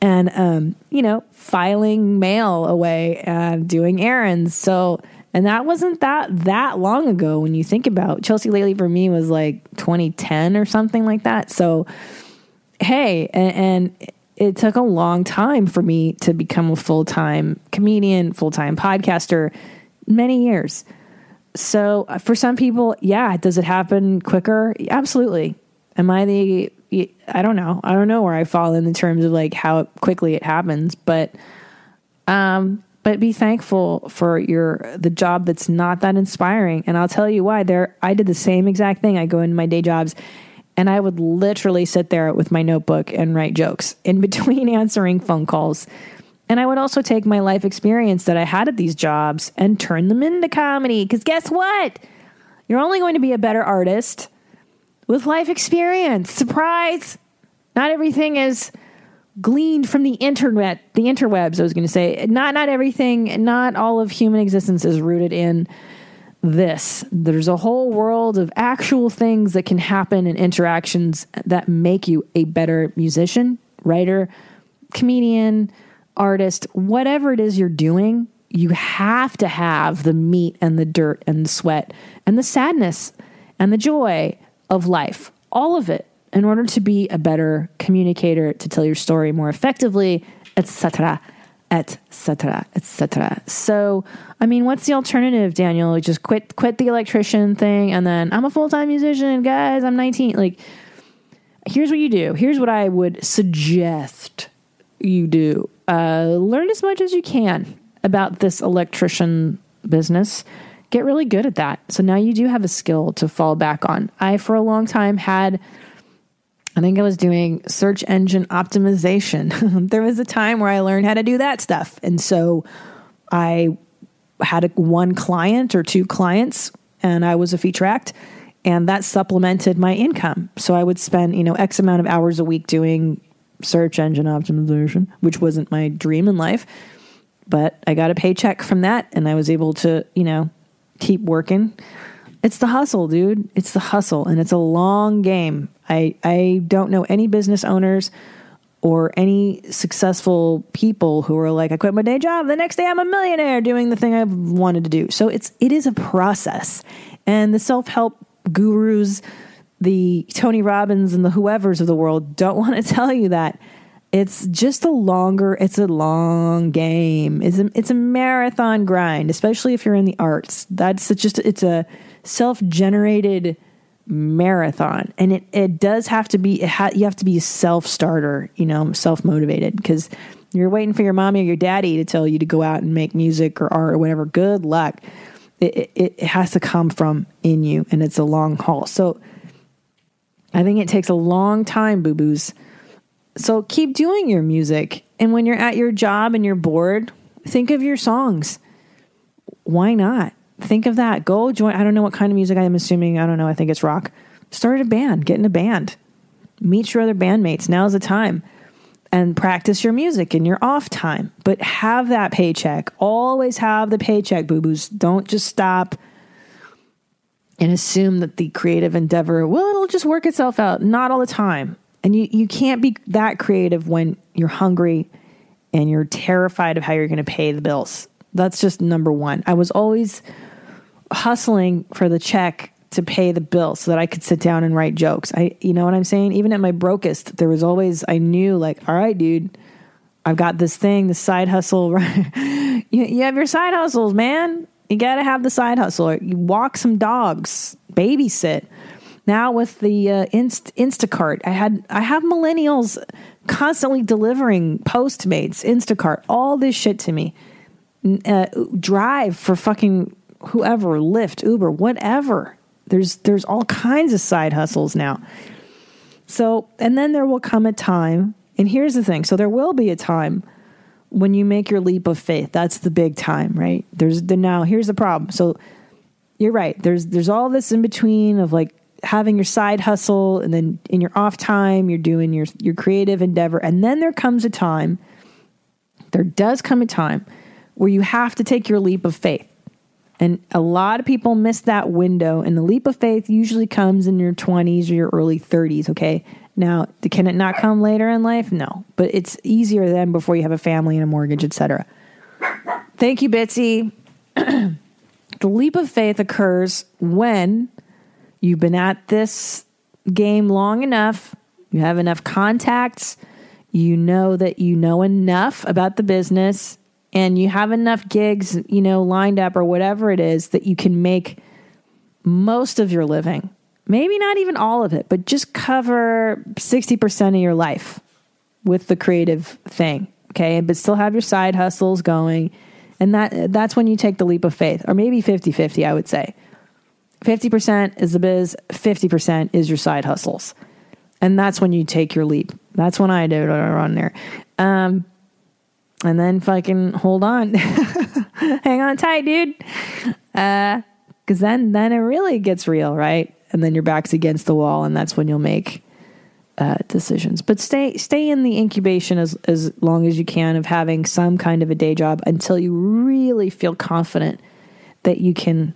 and um, you know, filing mail away and doing errands. So, and that wasn't that that long ago when you think about Chelsea lately. For me, was like 2010 or something like that. So, hey, and, and it took a long time for me to become a full time comedian, full time podcaster, many years. So uh, for some people, yeah, does it happen quicker? Absolutely. Am I the, I don't know. I don't know where I fall in the terms of like how quickly it happens, but, um, but be thankful for your the job that's not that inspiring and i'll tell you why there i did the same exact thing i go into my day jobs and I would literally sit there with my notebook and write jokes in [laughs] between answering phone calls. And I would also take my life experience that I had at these jobs and turn them into comedy. Because guess what? You're only going to be a better artist with life experience. Surprise! Not everything is gleaned from the internet, the interwebs, I was going to say. Not, not everything, not all of human existence is rooted in this. There's a whole world of actual things that can happen and interactions that make you a better musician, writer, comedian, artist, whatever it is you're doing. You have to have the meat and the dirt and the sweat and the sadness and the joy of life, all of it, in order to be a better communicator, to tell your story more effectively, etc etc etc so i mean what's the alternative daniel? Just quit quit the electrician thing and then i'm a full-time musician guys. I'm 19 like here's what you do. Here's what i would suggest you do. Uh, learn as much as you can about this electrician business get really good at that so now you do have a skill to fall back on i for a long time had I think I was doing search engine optimization. [laughs] there was a time where I learned how to do that stuff. And so I had a, one client or two clients and I was a feature act and that supplemented my income. So I would spend, you know, X amount of hours a week doing search engine optimization, which wasn't my dream in life. but I got a paycheck from that and I was able to, you know, keep working. It's the hustle, dude. It's the hustle and it's a long game. I I don't know any business owners or any successful people who are like I quit my day job, the next day I'm a millionaire doing the thing I've wanted to do. So it's it is a process. And the self-help gurus, the Tony Robbins and the whoever's of the world don't [laughs] want to tell you that it's just a longer it's a long game. It's a, it's a marathon grind especially if you're in the arts. That's just it's a self-generated marathon. And it, it does have to be ha, you have to be a self-starter you know self-motivated because you're waiting for your mommy or your daddy to tell you to go out and make music or art or whatever. Good luck. It, it, it has to come from in you and it's a long haul. So i think it takes a long time boo-boos so keep doing your music. And when you're at your job and you're bored, think of your songs. Why not? Think of that. Go join. I don't know what kind of music I'm assuming. I don't know. I think it's rock. Start a band. Get in a band. Meet your other bandmates. Now's the time. And practice your music in your off time. But have that paycheck. Always have the paycheck, boo boos. Don't just stop and assume that the creative endeavor, well, it'll just work itself out. Not all the time. And you, you can't be that creative when you're hungry and you're terrified of how you're going to pay the bills. That's just number one. I was always hustling for the check to pay the bill so that I could sit down and write jokes. I, you know what I'm saying? Even at my brokest, there was always, I knew like, all right, dude, I've got this thing, the side hustle. [laughs] you, you have your side hustles, man. You got to have the side hustle. You walk some dogs, babysit. Now with the uh, Inst- Instacart, I had I have millennials constantly delivering Postmates, Instacart, all this shit to me. Uh, drive for fucking whoever, Lyft, Uber, whatever. There's there's all kinds of side hustles now. So, and then there will come a time, and here's the thing. So there will be a time when you make your leap of faith. That's the big time, right? There's the now. Here's the problem. So you're right. There's there's all this in between of like having your side hustle and then in your off time you're doing your your creative endeavor. And then there comes a time there does come a time where you have to take your leap of faith. And a lot of people miss that window. And the leap of faith usually comes in your 20s or your early 30s okay? Now can it not come later in life? No. But it's easier then before you have a family and a mortgage etc thank you bitsy. [clears throat] The leap of faith occurs when You've been at this game long enough. You have enough contacts. You know that you know enough about the business and you have enough gigs, you know, lined up or whatever it is that you can make most of your living. Maybe not even all of it, but just cover 60% of your life with the creative thing. Okay. But still have your side hustles going. And that that's when you take the leap of faith, or maybe 50 50, I would say. 50% is the biz, 50% is your side hustles. And that's when you take your leap. That's when I do it on there. Um, and then fucking hold on. [laughs] Hang on tight, dude. Uh, cause then, then it really gets real, right? And then your back's against the wall and that's when you'll make, uh, decisions. But stay, stay in the incubation as, as long as you can of having some kind of a day job until you really feel confident that you can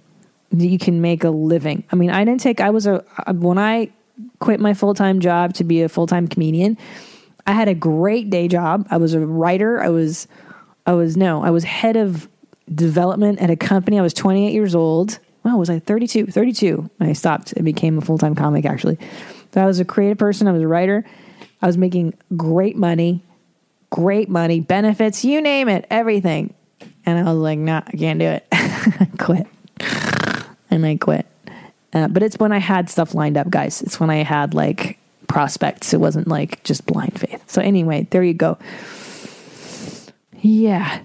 you can make a living. I mean, I didn't take, I was a, uh, when I quit my full time job to be a full time comedian, I had a great day job. I was a writer. I was, I was, no, I was head of development at a company. I was 28 years old. Wow, was I 32? 32 I stopped and became a full time comic, actually. So I was a creative person. I was a writer. I was making great money, great money, benefits, you name it, everything. And I was like, nah, I can't do it. [laughs] quit and I quit. Uh, but it's when I had stuff lined up, guys. It's when I had like prospects. It wasn't like just blind faith. So anyway, there you go. Yeah.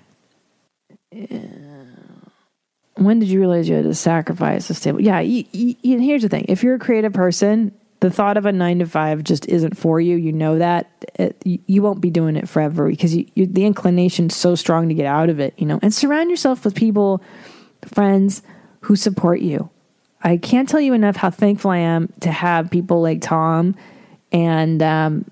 When did you realize you had to sacrifice a stable? Yeah. Here's the thing: if you're a creative person, the thought of a nine to five just isn't for you. You know that it, you won't be doing it forever because you, you, the inclination's so strong to get out of it. You know, and surround yourself with people, friends who support you. I can't tell you enough how thankful I am to have people like Tom and um,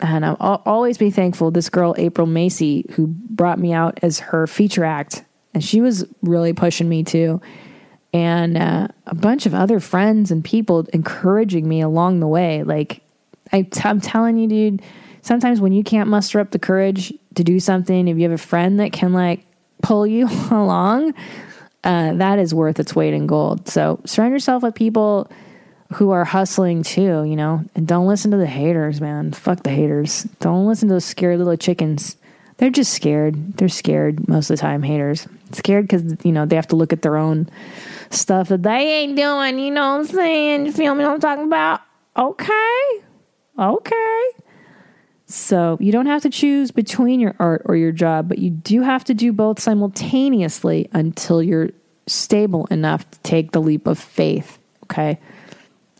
and I'll always be thankful. This girl, April Macie, who brought me out as her feature act, and she was really pushing me too. And uh, a bunch of other friends and people encouraging me along the way. Like, I t- I'm telling you, dude, sometimes when you can't muster up the courage to do something, if you have a friend that can like pull you [laughs] along, uh, that is worth its weight in gold. So surround yourself with people who are hustling too, you know, and don't listen to the haters, man. Fuck the haters. Don't listen to those scared little chickens. They're just scared. They're scared most of the time, haters. Scared because, you know, they have to look at their own stuff that they ain't doing. You know what I'm saying? You feel me what I'm talking about? Okay. Okay. So you don't have to choose between your art or your job, but you do have to do both simultaneously until you're stable enough to take the leap of faith. Okay.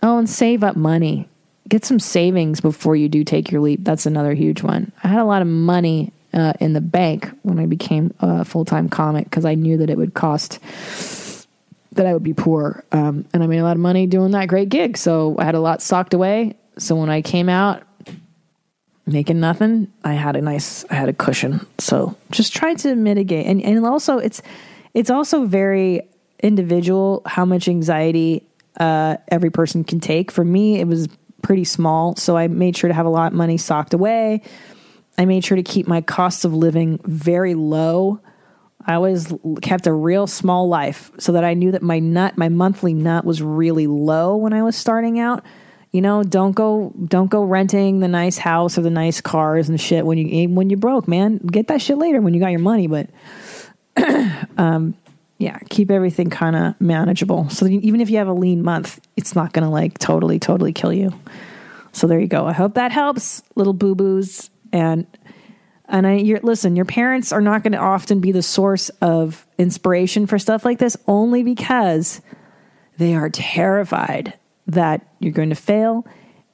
Oh, and save up money. Get some savings before you do take your leap. That's another huge one. I had a lot of money uh, in the bank when I became a full time comic because I knew that it would cost that I would be poor. Um, and I made a lot of money doing that great gig. So I had a lot socked away. So when I came out making nothing, I had a nice, I had a cushion. So just try to mitigate. And, and also it's, it's also very individual how much anxiety uh, every person can take. For me, it was pretty small. So I made sure to have a lot of money socked away. I made sure to keep my costs of living very low. I always kept a real small life so that I knew that my nut, my monthly nut was really low when I was starting out. You know, don't go don't go renting the nice house or the nice cars and shit when you when you broke, man. Get that shit later when you got your money, but [clears throat] um yeah, keep everything kind of manageable. So even if you have a lean month, it's not going to like totally totally kill you. So there you go. I hope that helps, little boo boos. And and I you're, listen, your parents are not going to often be the source of inspiration for stuff like this, only because they are terrified that you're going to fail,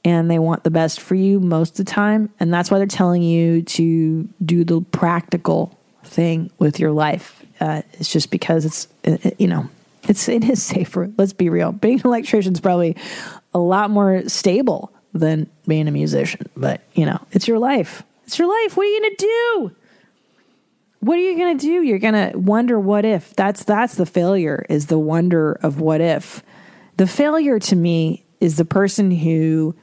and they want the best for you most of the time, and that's why they're telling you to do the practical thing with your life. Uh, it's just because it's uh, uh, you know it's it is safer. Let's be real. Being an electrician is probably a lot more stable than being a musician, but you know it's your life. It's your life. What are you gonna do? What are you gonna do? You're gonna wonder what if. That's that's the failure. Is the wonder of what if. The failure to me is the person who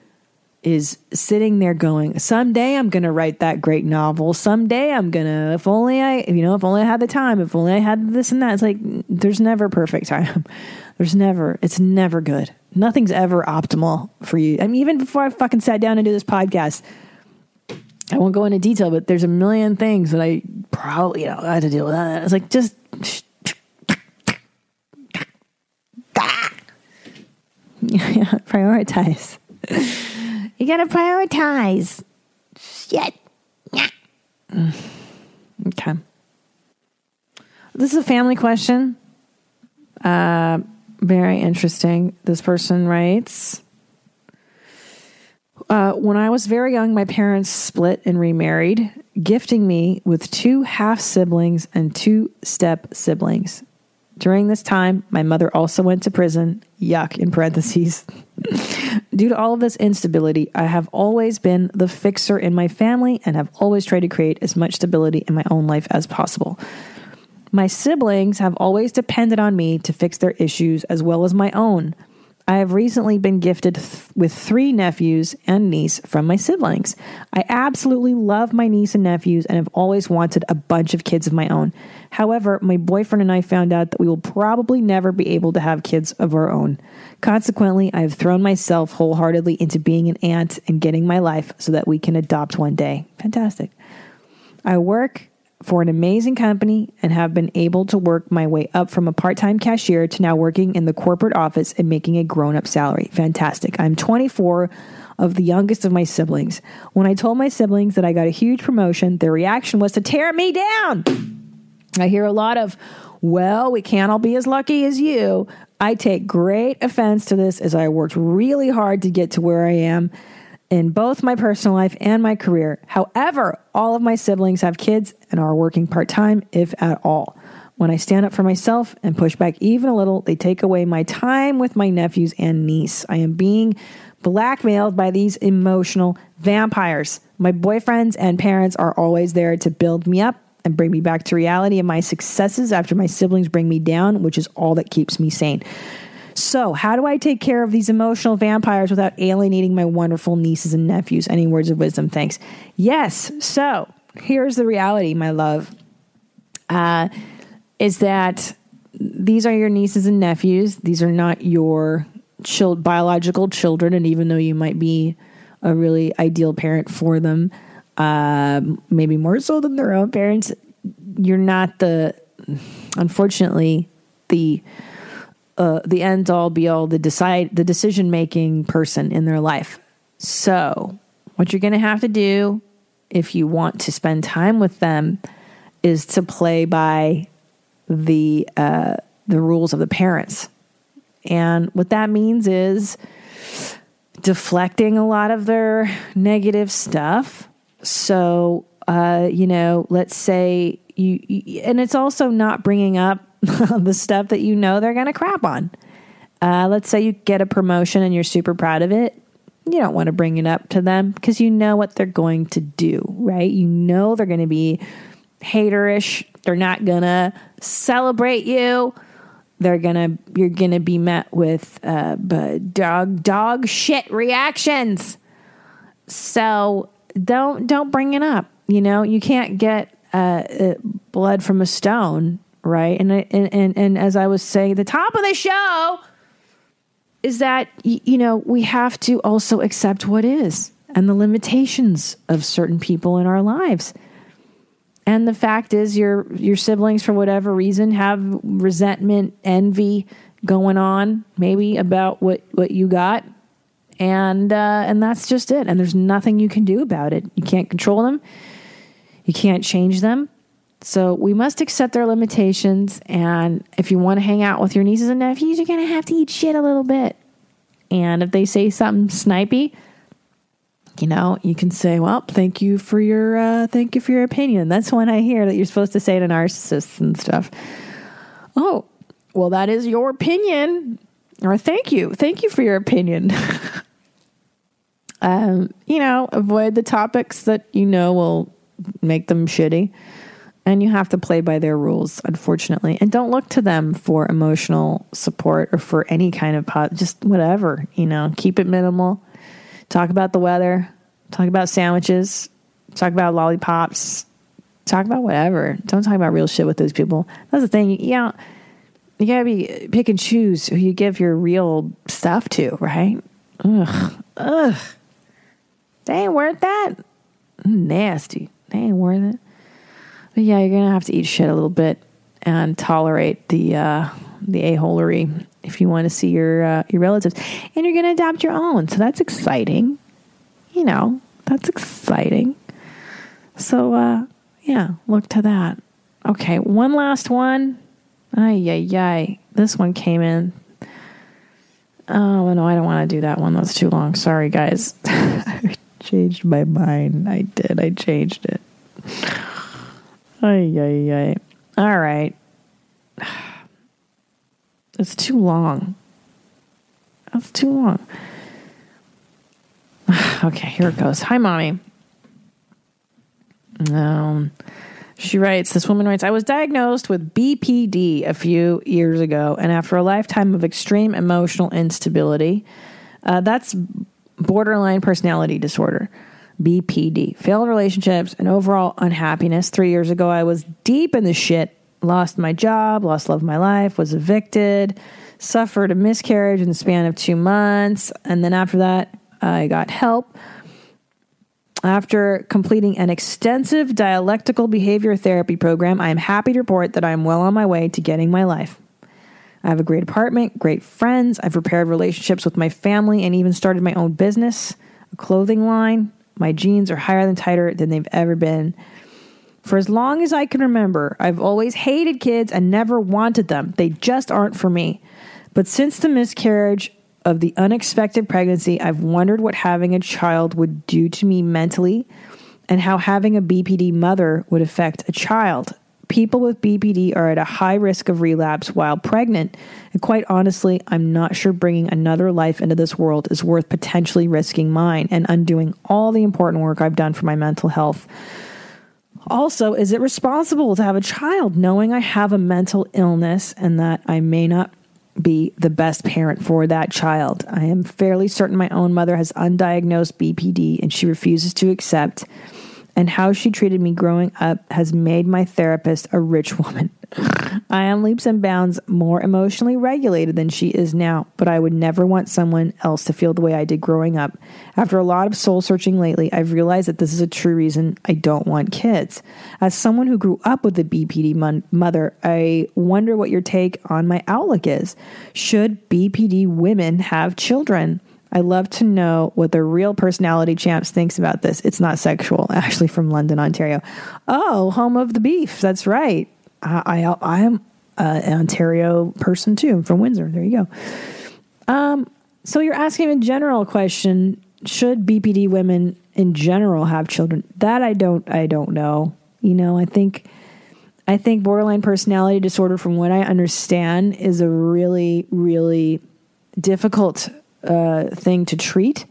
is sitting there going, someday I'm going to write that great novel. Someday I'm going to, if only I, you know, if only I had the time, if only I had this and that. It's like, there's never perfect time. [laughs] There's never, it's never good. Nothing's ever optimal for you. I mean, even before I fucking sat down and do this podcast, I won't go into detail, but there's a million things that I probably, you know, I had to deal with that. It's like, just, [laughs] prioritize. You gotta prioritize. Shit. Okay. This is a family question. Uh, very interesting. This person writes uh, When I was very young, my parents split and remarried, gifting me with two half siblings and two step siblings. During this time, my mother also went to prison. Yuck, in parentheses. [laughs] Due to all of this instability, I have always been the fixer in my family and have always tried to create as much stability in my own life as possible. My siblings have always depended on me to fix their issues as well as my own. I have recently been gifted th- with three nephews and niece from my siblings. I absolutely love my niece and nephews and have always wanted a bunch of kids of my own. However, my boyfriend and I found out that we will probably never be able to have kids of our own. Consequently, I have thrown myself wholeheartedly into being an aunt and getting my life so that we can adopt one day. Fantastic. I work for an amazing company and have been able to work my way up from a part time cashier to now working in the corporate office and making a grown up salary. Fantastic. I'm 24 of the youngest of my siblings. When I told my siblings that I got a huge promotion, their reaction was to tear me down. I hear a lot of, well, we can't all be as lucky as you. I take great offense to this as I worked really hard to get to where I am in both my personal life and my career. However, all of my siblings have kids and are working part time, if at all. When I stand up for myself and push back even a little, they take away my time with my nephews and niece. I am being blackmailed by these emotional vampires. My boyfriends and parents are always there to build me up and bring me back to reality and my successes after my siblings bring me down, which is all that keeps me sane. So, how do I take care of these emotional vampires without alienating my wonderful nieces and nephews? Any words of wisdom? Thanks. Yes. So, here's the reality, my love. Uh, is that these are your nieces and nephews. These are not your biological children. And even though you might be a really ideal parent for them, uh, maybe more so than their own parents, you're not the, unfortunately, the uh, the end all be all, the decide the decision making person in their life. So, what you're going to have to do if you want to spend time with them is to play by the uh, the rules of the parents. And what that means is deflecting a lot of their negative stuff. So, uh, you know, let's say you, you, and it's also not bringing up [laughs] the stuff that you know they're going to crap on. Uh, let's say you get a promotion and you're super proud of it. You don't want to bring it up to them because you know what they're going to do, right? You know they're going to be haterish. They're not going to celebrate you. They're gonna you're gonna be met with uh, dog dog shit reactions. So don't don't bring it up. You know you can't get uh, uh, blood from a stone, right? And, and and and as I was saying, the top of the show is that you know we have to also accept what is and the limitations of certain people in our lives. And the fact is, your your siblings, for whatever reason, have resentment, envy going on, maybe about what what you got, and uh, and that's just it. And there's nothing you can do about it. You can't control them. You can't change them. So we must accept their limitations. And if you want to hang out with your nieces and nephews, you're gonna have to eat shit a little bit. And if they say something snipey, you know, you can say, "Well, thank you for your uh, thank you for your opinion." That's when I hear that you're supposed to say to narcissists and stuff. Oh, well, that is your opinion, or thank you, thank you for your opinion. [laughs] um, you know, avoid the topics that you know will make them shitty, and you have to play by their rules, unfortunately. And don't look to them for emotional support or for any kind of pot, just whatever. You know, keep it minimal talk about the weather, talk about sandwiches, talk about lollipops, talk about whatever. Don't talk about real shit with those people. That's the thing. You you gotta be pick and choose who you give your real stuff to, right? Ugh, ugh. They ain't worth that. Nasty. They ain't worth it. But yeah, you're gonna have to eat shit a little bit and tolerate the uh, the a holery if you want to see your uh, your relatives, and you're to adopt your own. So that's exciting. You know, that's exciting. So uh, yeah, look to that. Okay, one last one. Ay ay ay. This one came in. Oh no, I don't want to do that one. That's too long. Sorry, guys. [laughs] Changed my mind. I did. I changed it. Ay ay ay. All right. [sighs] It's too long. That's too long. [sighs] okay, here it goes. Hi, mommy. Um, she writes, this woman writes, I was diagnosed with BPD a few years ago, and after a lifetime of extreme emotional instability, uh, that's borderline personality disorder, BPD, failed relationships, and overall unhappiness. Three years ago, I was deep in the shit lost my job, lost love of my life, was evicted, suffered a miscarriage in the span of two months. And then after that, I got help. After completing an extensive dialectical behavior therapy program, I am happy to report that I am well on my way to getting my life. I have a great apartment, great friends. I've repaired relationships with my family and even started my own business, a clothing line. My jeans are higher than tighter than they've ever been. For as long as I can remember, I've always hated kids and never wanted them. They just aren't for me. But since the miscarriage of the unexpected pregnancy, I've wondered what having a child would do to me mentally and how having a BPD mother would affect a child. People with BPD are at a high risk of relapse while pregnant. And quite honestly, I'm not sure bringing another life into this world is worth potentially risking mine and undoing all the important work I've done for my mental health. Also, is it responsible to have a child knowing I have a mental illness and that I may not be the best parent for that child? I am fairly certain my own mother has undiagnosed BPD and she refuses to accept. And how she treated me growing up has made my therapist a rich [laughs] woman. I am leaps and bounds more emotionally regulated than she is now, but I would never want someone else to feel the way I did growing up. After a lot of soul searching lately, I've realized that this is a true reason I don't want kids. As someone who grew up with a BPD mon- mother, I wonder what your take on my outlook is. Should BPD women have children? I love to know what the real personality champs thinks about this. It's not sexual, [laughs] actually, from London, Ontario. Oh, home of the beef. That's right. I, I, I am an Ontario person too. I'm from Windsor. There you go. Um, so you're asking a general question: Should BPD women in general have children? That I don't. I don't know. You know, I think. I think borderline personality disorder, from what I understand, is a really, really difficult uh, thing to treat.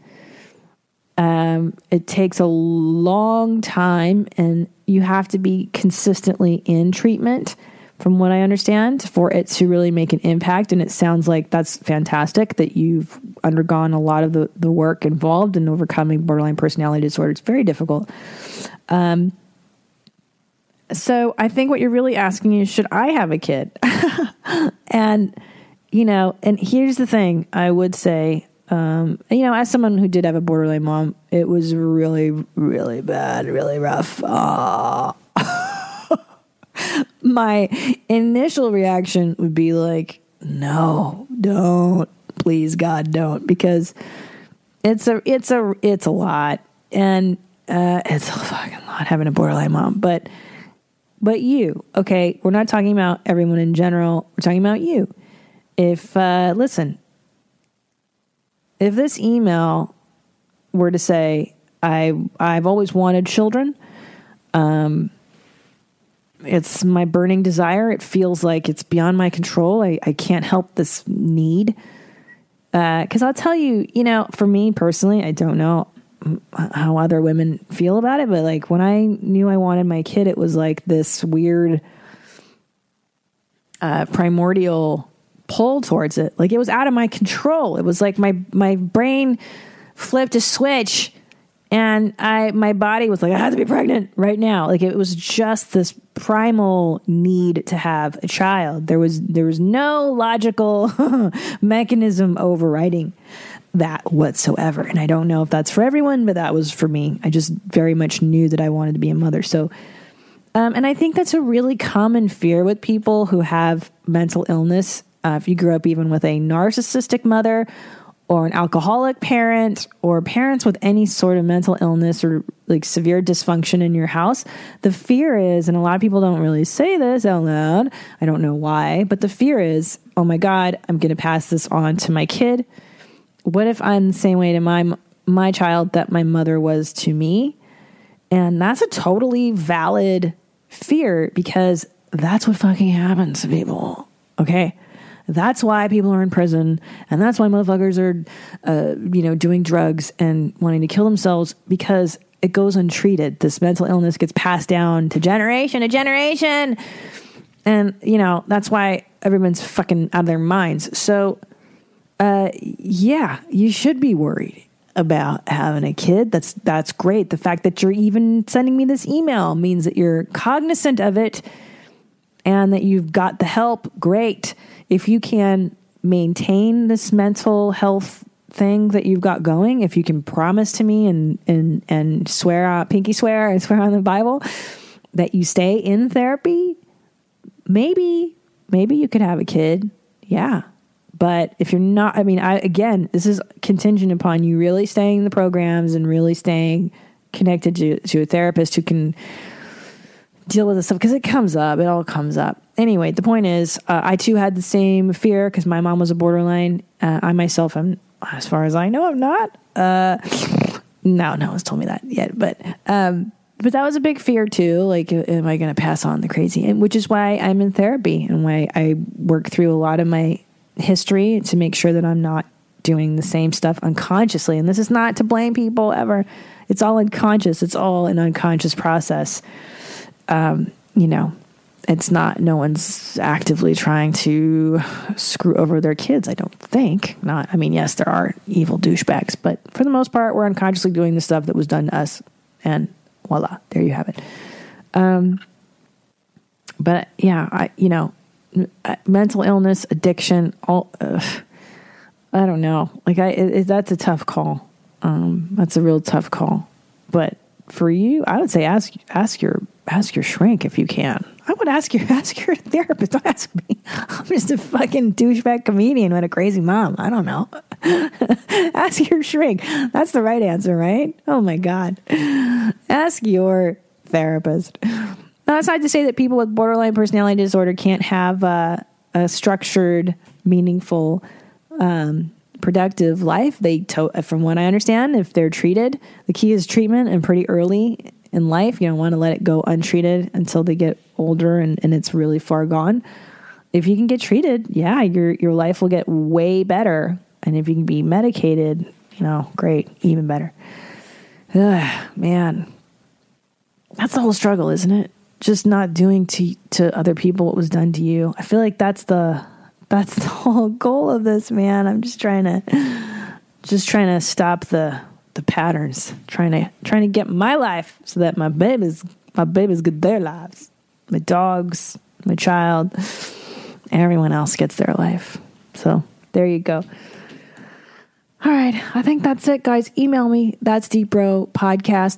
Um, it takes a long time, and you have to be consistently in treatment, from what I understand, for it to really make an impact. And it sounds like that's fantastic that you've undergone a lot of the, the work involved in overcoming borderline personality disorder. It's very difficult. Um, so I think what you're really asking is, should I have a kid? [laughs] and you know, and here's the thing I would say, um, you know, as someone who did have a borderline mom, it was really, really bad, really rough. Aw. [laughs] My initial reaction would be like, no, don't, please, God, don't, because it's a, it's a, it's a lot, and uh, it's a fucking lot having a borderline mom, but. But you, okay, we're not talking about everyone in general. We're talking about you if uh, listen if this email were to say i i've always wanted children um it's my burning desire. It feels like it's beyond my control. I, I can't help this need. Because i'll tell you you know for me personally i don't know how other women feel about it but like when i knew i wanted my kid it was like this weird uh, primordial pull towards it. Like it was out of my control. It was like my my brain flipped a switch and I my body was like I have to be pregnant right now. Like it was just this primal need to have a child. There was there was no logical [laughs] mechanism overriding that whatsoever. And I don't know if that's for everyone, but that was for me. I just very much knew that I wanted to be a mother. So um, and I think that's a really common fear with people who have mental illness uh, if you grew up even with a narcissistic mother or an alcoholic parent or parents with any sort of mental illness or like severe dysfunction in your house, the fear is, and a lot of people don't really say this out loud. I don't know why, but the fear is, oh my God, I'm going to pass this on to my kid. What if I'm the same way to my my child that my mother was to me? And that's a totally valid fear because that's what fucking happens to people. Okay. That's why people are in prison, and that's why motherfuckers are, uh, you know, doing drugs and wanting to kill themselves because it goes untreated. This mental illness gets passed down to generation to generation, and you know that's why everyone's fucking out of their minds. So, uh, yeah, you should be worried about having a kid. That's that's great. The fact that you're even sending me this email means that you're cognizant of it and that you've got the help. Great if you can maintain this mental health thing that you've got going, if you can promise to me and and and swear on pinky swear and swear on the Bible that you stay in therapy, maybe maybe you could have a kid. Yeah. But if you're not, I mean, I again, this is contingent upon you really staying in the programs and really staying connected to, to a therapist who can deal with this stuff because it comes up. It all comes up. Anyway, the point is, uh, I too had the same fear because my mom was a borderline. Uh, I myself am, as far as I know, I'm not. Uh, no, no one's told me that yet. But um, but that was a big fear too. Like, am I going to pass on the crazy? And which is why I'm in therapy and why I work through a lot of my history to make sure that I'm not doing the same stuff unconsciously. And this is not to blame people ever. It's all unconscious. It's all an unconscious process. Um, you know, it's not. No one's actively trying to screw over their kids. I don't think. Not. I mean, yes, there are evil douchebags, but for the most part, we're unconsciously doing the stuff that was done to us, and voila, there you have it. Um, but yeah, I you know, uh, mental illness, addiction, all. I don't know. Like I, it, that's a tough call. Um, that's a real tough call. But for you, I would say ask ask your ask your shrink if you can. I would ask your [laughs] ask your therapist. Don't ask me. I'm just a fucking douchebag comedian with a crazy mom. I don't know. [laughs] ask your shrink. That's the right answer, right? Oh my god. Ask your therapist. Now, that's not to say that people with borderline personality disorder can't have uh, a structured, meaningful, um, productive life. They, to- from what I understand, if they're treated, the key is treatment and pretty early in life. You don't want to let it go untreated until they get older and, and it's really far gone. If you can get treated, yeah, your your life will get way better. And if you can be medicated, you know, great, even better. Ugh, [sighs] man, that's the whole struggle, isn't it? Just not doing to to other people what was done to you. I feel like that's the that's [laughs] the whole goal of this, man. I'm just trying to just trying to stop the the patterns, trying to trying to get my life so that my babies my babies get their lives. My dogs, my child, everyone else gets their life. So there you go. All right. I think that's it, guys. Email me. That's deepbro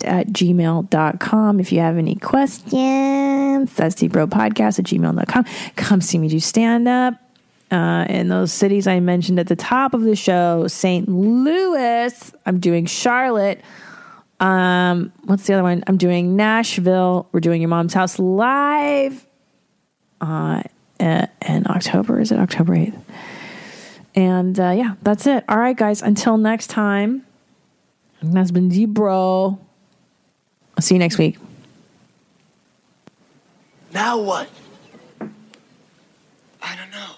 at gmail.com. If you have any questions, that's deepbro at gmail.com. Come see me do stand up uh, in those cities I mentioned at the top of the show St. Louis. I'm doing Charlotte. Um, what's the other one? I'm doing Nashville. We're doing Your Mom's House live uh, in October. Is it October 8th? And uh, yeah, that's it. All right, guys. Until next time, that's been D Bro. I'll see you next week.
Now what? I don't know.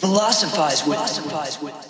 Philosophize with. Philosophize with.